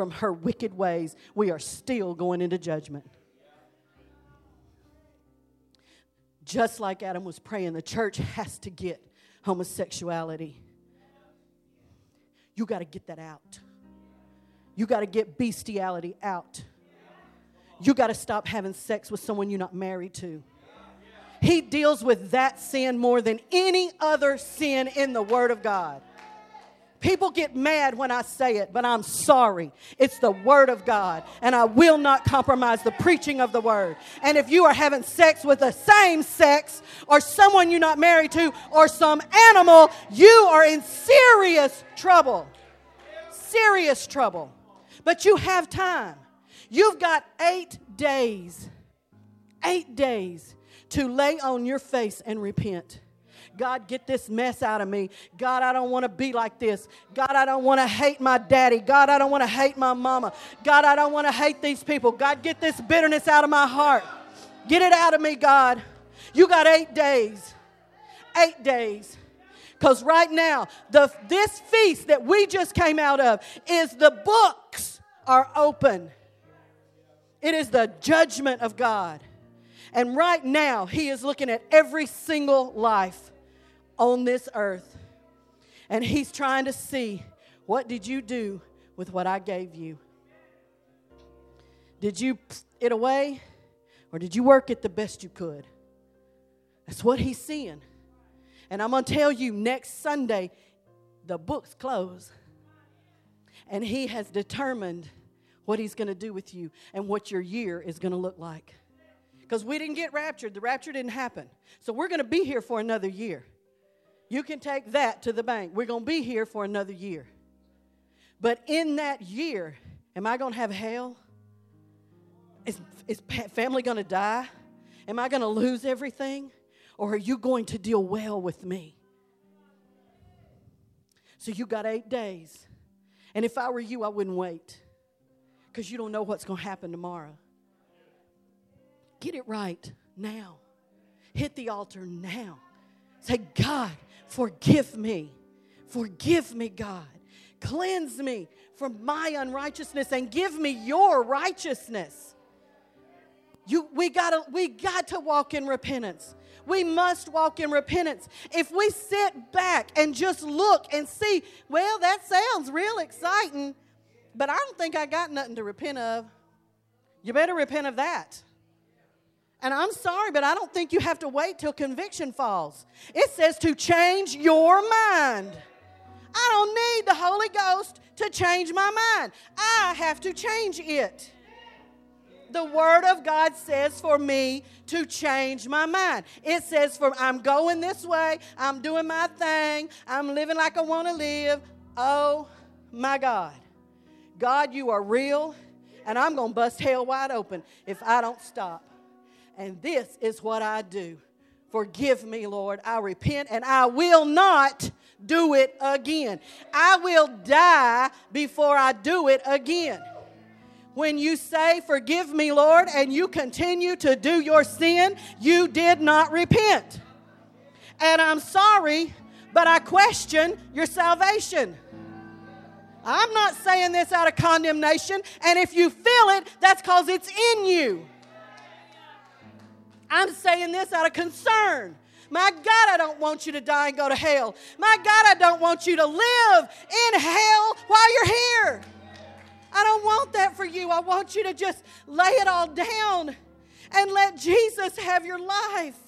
from her wicked ways, we are still going into judgment. Just like Adam was praying, the church has to get homosexuality. You got to get that out. You got to get bestiality out. You got to stop having sex with someone you're not married to. He deals with that sin more than any other sin in the Word of God. People get mad when I say it, but I'm sorry. It's the Word of God, and I will not compromise the preaching of the Word. And if you are having sex with the same sex, or someone you're not married to, or some animal, you are in serious trouble. Serious trouble. But you have time. You've got eight days, eight days to lay on your face and repent. God, get this mess out of me. God, I don't want to be like this. God, I don't want to hate my daddy. God, I don't want to hate my mama. God, I don't want to hate these people. God, get this bitterness out of my heart. Get it out of me, God. You got eight days. Eight days. Because right now, the, this feast that we just came out of is the books are open. It is the judgment of God. And right now, He is looking at every single life on this earth. And he's trying to see what did you do with what I gave you? Did you it away or did you work it the best you could? That's what he's seeing. And I'm going to tell you next Sunday, the book's close. And he has determined what he's going to do with you and what your year is going to look like. Because we didn't get raptured, the rapture didn't happen. So we're going to be here for another year. You can take that to the bank. We're going to be here for another year. But in that year, am I going to have hell? Is, is family going to die? Am I going to lose everything? Or are you going to deal well with me? So you got eight days. And if I were you, I wouldn't wait because you don't know what's going to happen tomorrow. Get it right now. Hit the altar now. Say, God, Forgive me. Forgive me, God. Cleanse me from my unrighteousness and give me your righteousness. You, we, gotta, we got to walk in repentance. We must walk in repentance. If we sit back and just look and see, well, that sounds real exciting, but I don't think I got nothing to repent of. You better repent of that. And I'm sorry, but I don't think you have to wait till conviction falls. It says to change your mind. I don't need the Holy Ghost to change my mind. I have to change it. The Word of God says for me to change my mind. It says for I'm going this way, I'm doing my thing, I'm living like I want to live. Oh my God. God, you are real, and I'm going to bust hell wide open if I don't stop. And this is what I do. Forgive me, Lord. I repent and I will not do it again. I will die before I do it again. When you say, Forgive me, Lord, and you continue to do your sin, you did not repent. And I'm sorry, but I question your salvation. I'm not saying this out of condemnation, and if you feel it, that's because it's in you. I'm saying this out of concern. My God, I don't want you to die and go to hell. My God, I don't want you to live in hell while you're here. I don't want that for you. I want you to just lay it all down and let Jesus have your life.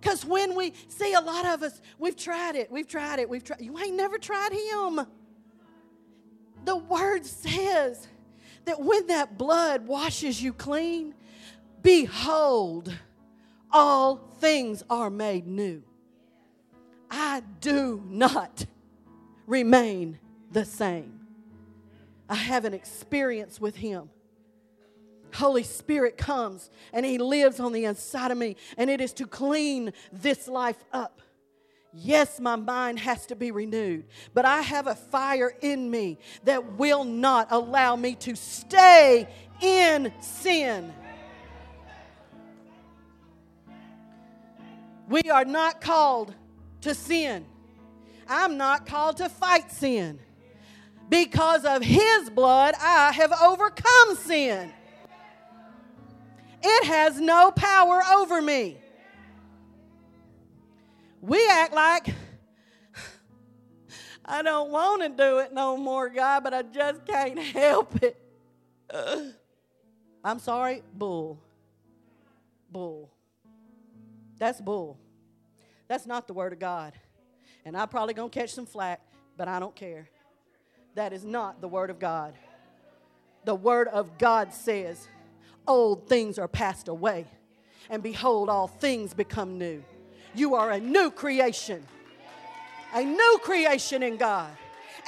Because when we see a lot of us, we've tried it, we've tried it, we've tried. You ain't never tried Him. The Word says that when that blood washes you clean, behold, all things are made new. I do not remain the same. I have an experience with Him. Holy Spirit comes and He lives on the inside of me, and it is to clean this life up. Yes, my mind has to be renewed, but I have a fire in me that will not allow me to stay in sin. We are not called to sin. I'm not called to fight sin. Because of His blood, I have overcome sin. It has no power over me. We act like I don't want to do it no more, God, but I just can't help it. I'm sorry, bull. Bull. That's bull. That's not the word of God. And I'm probably going to catch some flack, but I don't care. That is not the word of God. The word of God says, Old things are passed away, and behold, all things become new. You are a new creation, a new creation in God.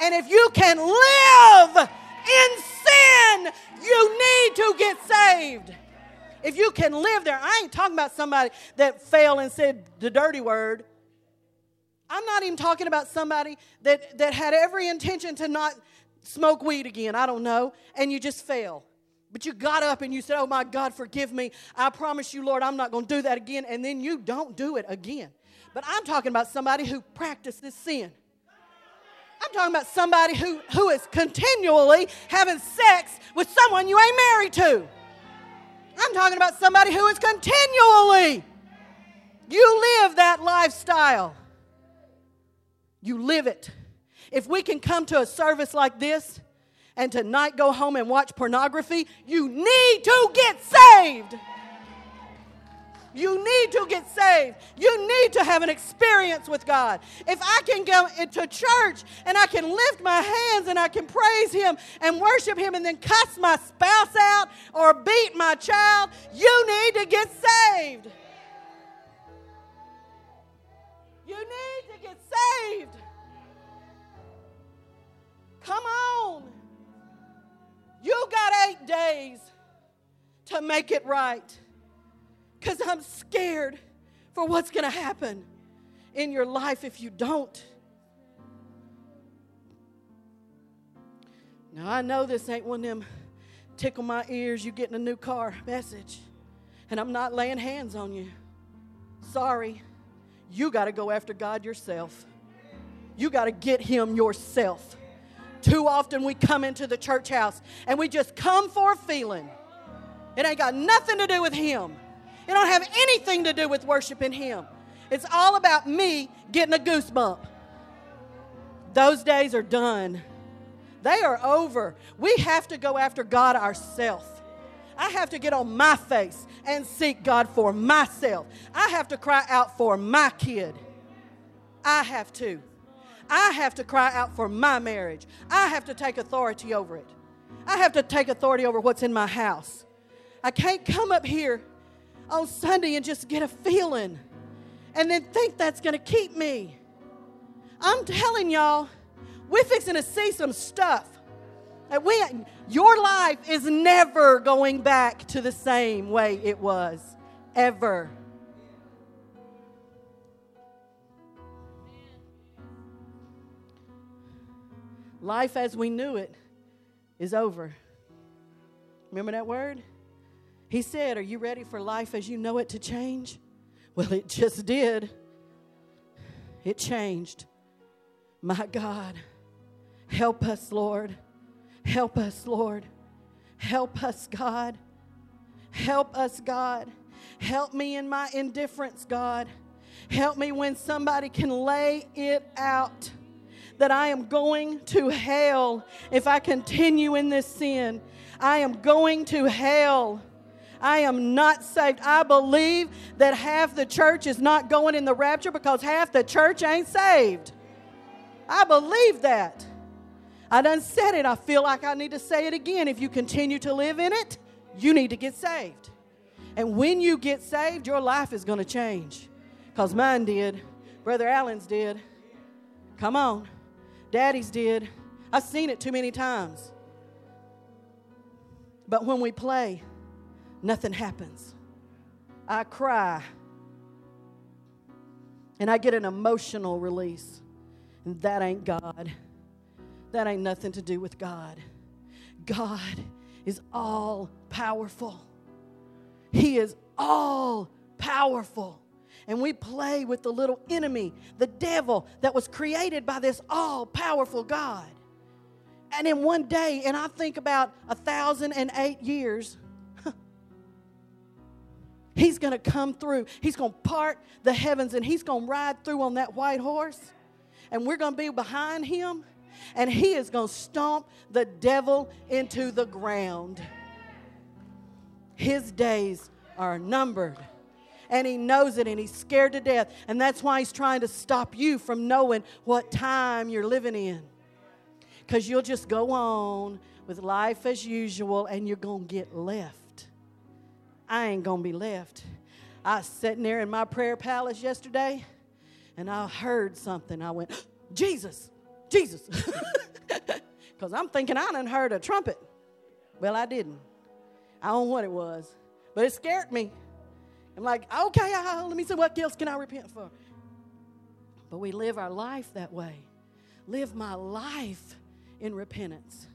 And if you can live in sin, you need to get saved. If you can live there, I ain't talking about somebody that fell and said the dirty word. I'm not even talking about somebody that, that had every intention to not smoke weed again. I don't know. And you just fell. But you got up and you said, Oh my God, forgive me. I promise you, Lord, I'm not going to do that again. And then you don't do it again. But I'm talking about somebody who practices sin. I'm talking about somebody who, who is continually having sex with someone you ain't married to. I'm talking about somebody who is continually. You live that lifestyle. You live it. If we can come to a service like this and tonight go home and watch pornography, you need to get saved. You need to get saved. You need to have an experience with God. If I can go into church and I can lift my hands and I can praise Him and worship Him and then cuss my spouse out or beat my child, you need to get saved. You need to get saved. Come on. You got eight days to make it right because I'm scared for what's going to happen in your life if you don't. Now, I know this ain't one of them tickle my ears, you getting a new car message, and I'm not laying hands on you. Sorry, you got to go after God yourself. You got to get Him yourself. Too often we come into the church house and we just come for a feeling. It ain't got nothing to do with Him. It don't have anything to do with worshiping Him. It's all about me getting a goosebump. Those days are done. They are over. We have to go after God ourselves. I have to get on my face and seek God for myself. I have to cry out for my kid. I have to. I have to cry out for my marriage. I have to take authority over it. I have to take authority over what's in my house. I can't come up here on Sunday and just get a feeling and then think that's going to keep me. I'm telling y'all, we're fixing to see some stuff. And we, your life is never going back to the same way it was, ever. Life as we knew it is over. Remember that word? He said, Are you ready for life as you know it to change? Well, it just did. It changed. My God, help us, Lord. Help us, Lord. Help us, God. Help us, God. Help me in my indifference, God. Help me when somebody can lay it out that I am going to hell if I continue in this sin. I am going to hell. I am not saved. I believe that half the church is not going in the rapture because half the church ain't saved. I believe that. I done said it. I feel like I need to say it again. If you continue to live in it, you need to get saved. And when you get saved, your life is going to change. Because mine did. Brother Allen's did. Come on. Daddy's did. I've seen it too many times. But when we play, nothing happens. I cry. And I get an emotional release. And that ain't God. That ain't nothing to do with God. God is all powerful. He is all powerful. And we play with the little enemy, the devil that was created by this all powerful God. And in one day, and I think about a thousand and eight years, he's going to come through. He's going to part the heavens and he's going to ride through on that white horse. And we're going to be behind him and he is going to stomp the devil into the ground. His days are numbered. And he knows it and he's scared to death. And that's why he's trying to stop you from knowing what time you're living in. Because you'll just go on with life as usual and you're going to get left. I ain't going to be left. I was sitting there in my prayer palace yesterday and I heard something. I went, Jesus. Jesus. Because I'm thinking I done heard a trumpet. Well, I didn't. I don't know what it was, but it scared me. I'm like, okay, uh, let me see what else can I repent for. But we live our life that way. Live my life in repentance.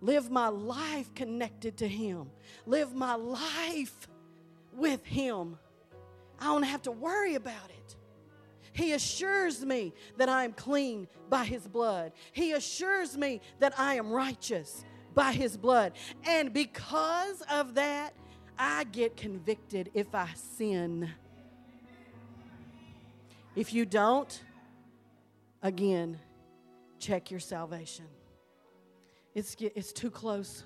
Live my life connected to Him. Live my life with Him. I don't have to worry about it. He assures me that I am clean by His blood. He assures me that I am righteous by His blood. And because of that, I get convicted if I sin. If you don't, again, check your salvation. It's, it's too close.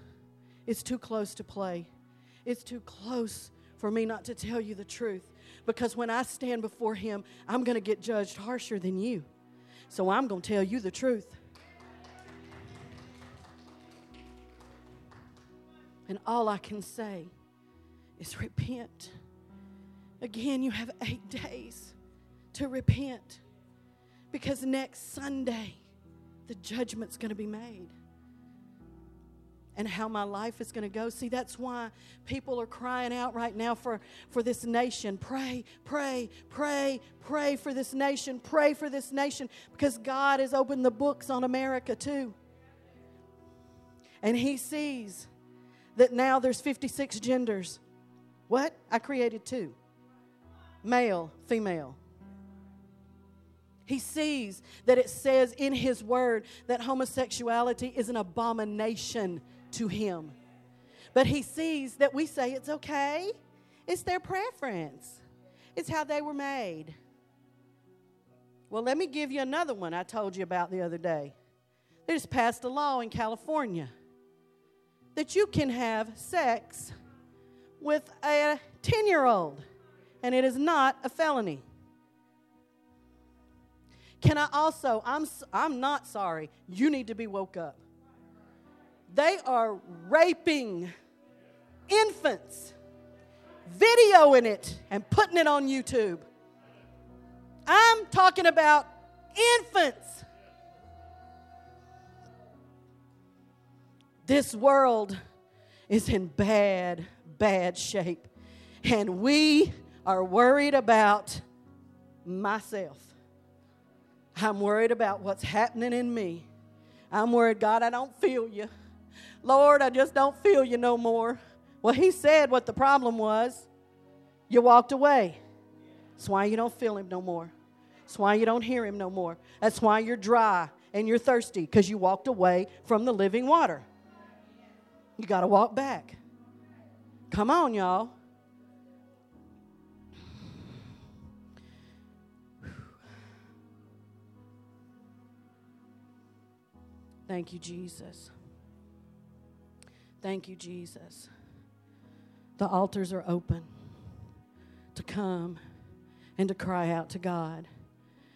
It's too close to play. It's too close for me not to tell you the truth. Because when I stand before Him, I'm going to get judged harsher than you. So I'm going to tell you the truth. And all I can say is repent. Again, you have eight days to repent because next Sunday, the judgment's going to be made and how my life is going to go. See, that's why people are crying out right now for, for this nation. Pray, pray, pray, pray for this nation. Pray for this nation because God has opened the books on America too. And He sees that now there's 56 genders. What? I created two male, female. He sees that it says in His Word that homosexuality is an abomination to Him. But He sees that we say it's okay, it's their preference, it's how they were made. Well, let me give you another one I told you about the other day. They just passed a law in California that you can have sex with a 10 year old, and it is not a felony. Can I also, I'm, I'm not sorry, you need to be woke up. They are raping infants, videoing it, and putting it on YouTube. I'm talking about infants. This world is in bad, bad shape. And we are worried about myself. I'm worried about what's happening in me. I'm worried, God, I don't feel you. Lord, I just don't feel you no more. Well, He said what the problem was. You walked away. That's why you don't feel Him no more. That's why you don't hear Him no more. That's why you're dry and you're thirsty because you walked away from the living water. You got to walk back. Come on, y'all. Thank you, Jesus. Thank you, Jesus. The altars are open to come and to cry out to God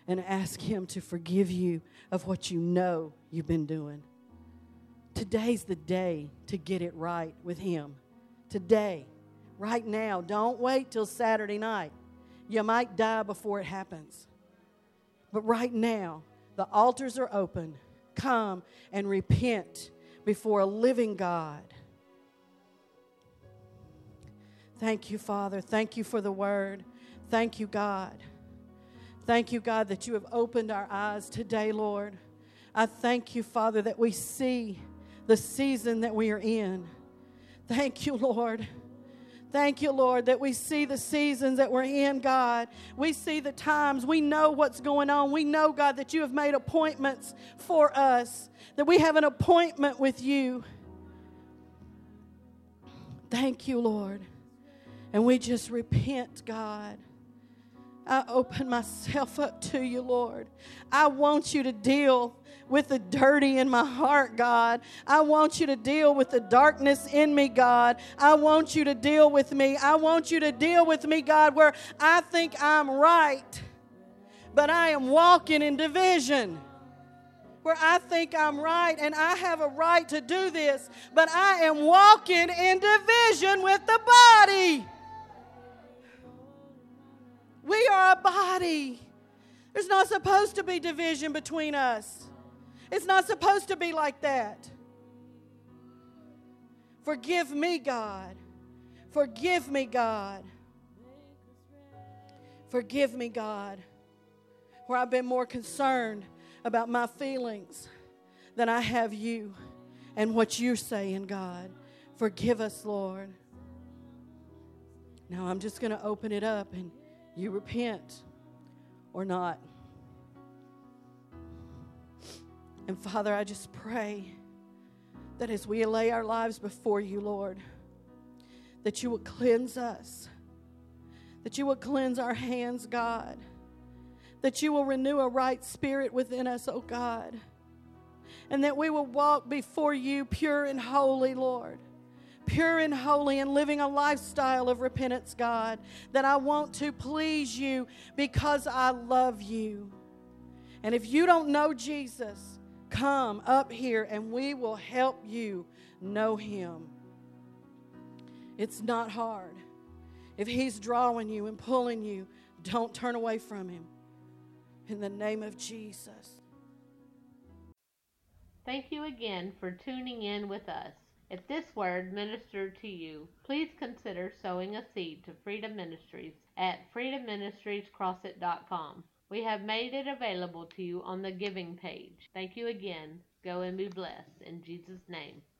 and ask Him to forgive you of what you know you've been doing. Today's the day to get it right with Him. Today, right now. Don't wait till Saturday night. You might die before it happens. But right now, the altars are open. Come and repent before a living God. Thank you, Father. Thank you for the word. Thank you, God. Thank you, God, that you have opened our eyes today, Lord. I thank you, Father, that we see the season that we are in. Thank you, Lord. Thank you, Lord, that we see the seasons that we're in, God. We see the times. We know what's going on. We know, God, that you have made appointments for us, that we have an appointment with you. Thank you, Lord. And we just repent, God. I open myself up to you, Lord. I want you to deal with the dirty in my heart, God. I want you to deal with the darkness in me, God. I want you to deal with me. I want you to deal with me, God, where I think I'm right, but I am walking in division. Where I think I'm right and I have a right to do this, but I am walking in division with the body. We are a body. There's not supposed to be division between us. It's not supposed to be like that. Forgive me, God. Forgive me, God. Forgive me, God, where I've been more concerned about my feelings than I have you and what you're saying, God. Forgive us, Lord. Now I'm just going to open it up and you repent or not. And Father, I just pray that as we lay our lives before you, Lord, that you will cleanse us, that you will cleanse our hands, God, that you will renew a right spirit within us, oh God, and that we will walk before you pure and holy, Lord. Pure and holy and living a lifestyle of repentance, God, that I want to please you because I love you. And if you don't know Jesus, Come up here and we will help you know Him. It's not hard. If He's drawing you and pulling you, don't turn away from Him. In the name of Jesus. Thank you again for tuning in with us. If this word ministered to you, please consider sowing a seed to Freedom Ministries at freedomministriescrossit.com. We have made it available to you on the giving page. Thank you again. Go and be blessed. In Jesus' name.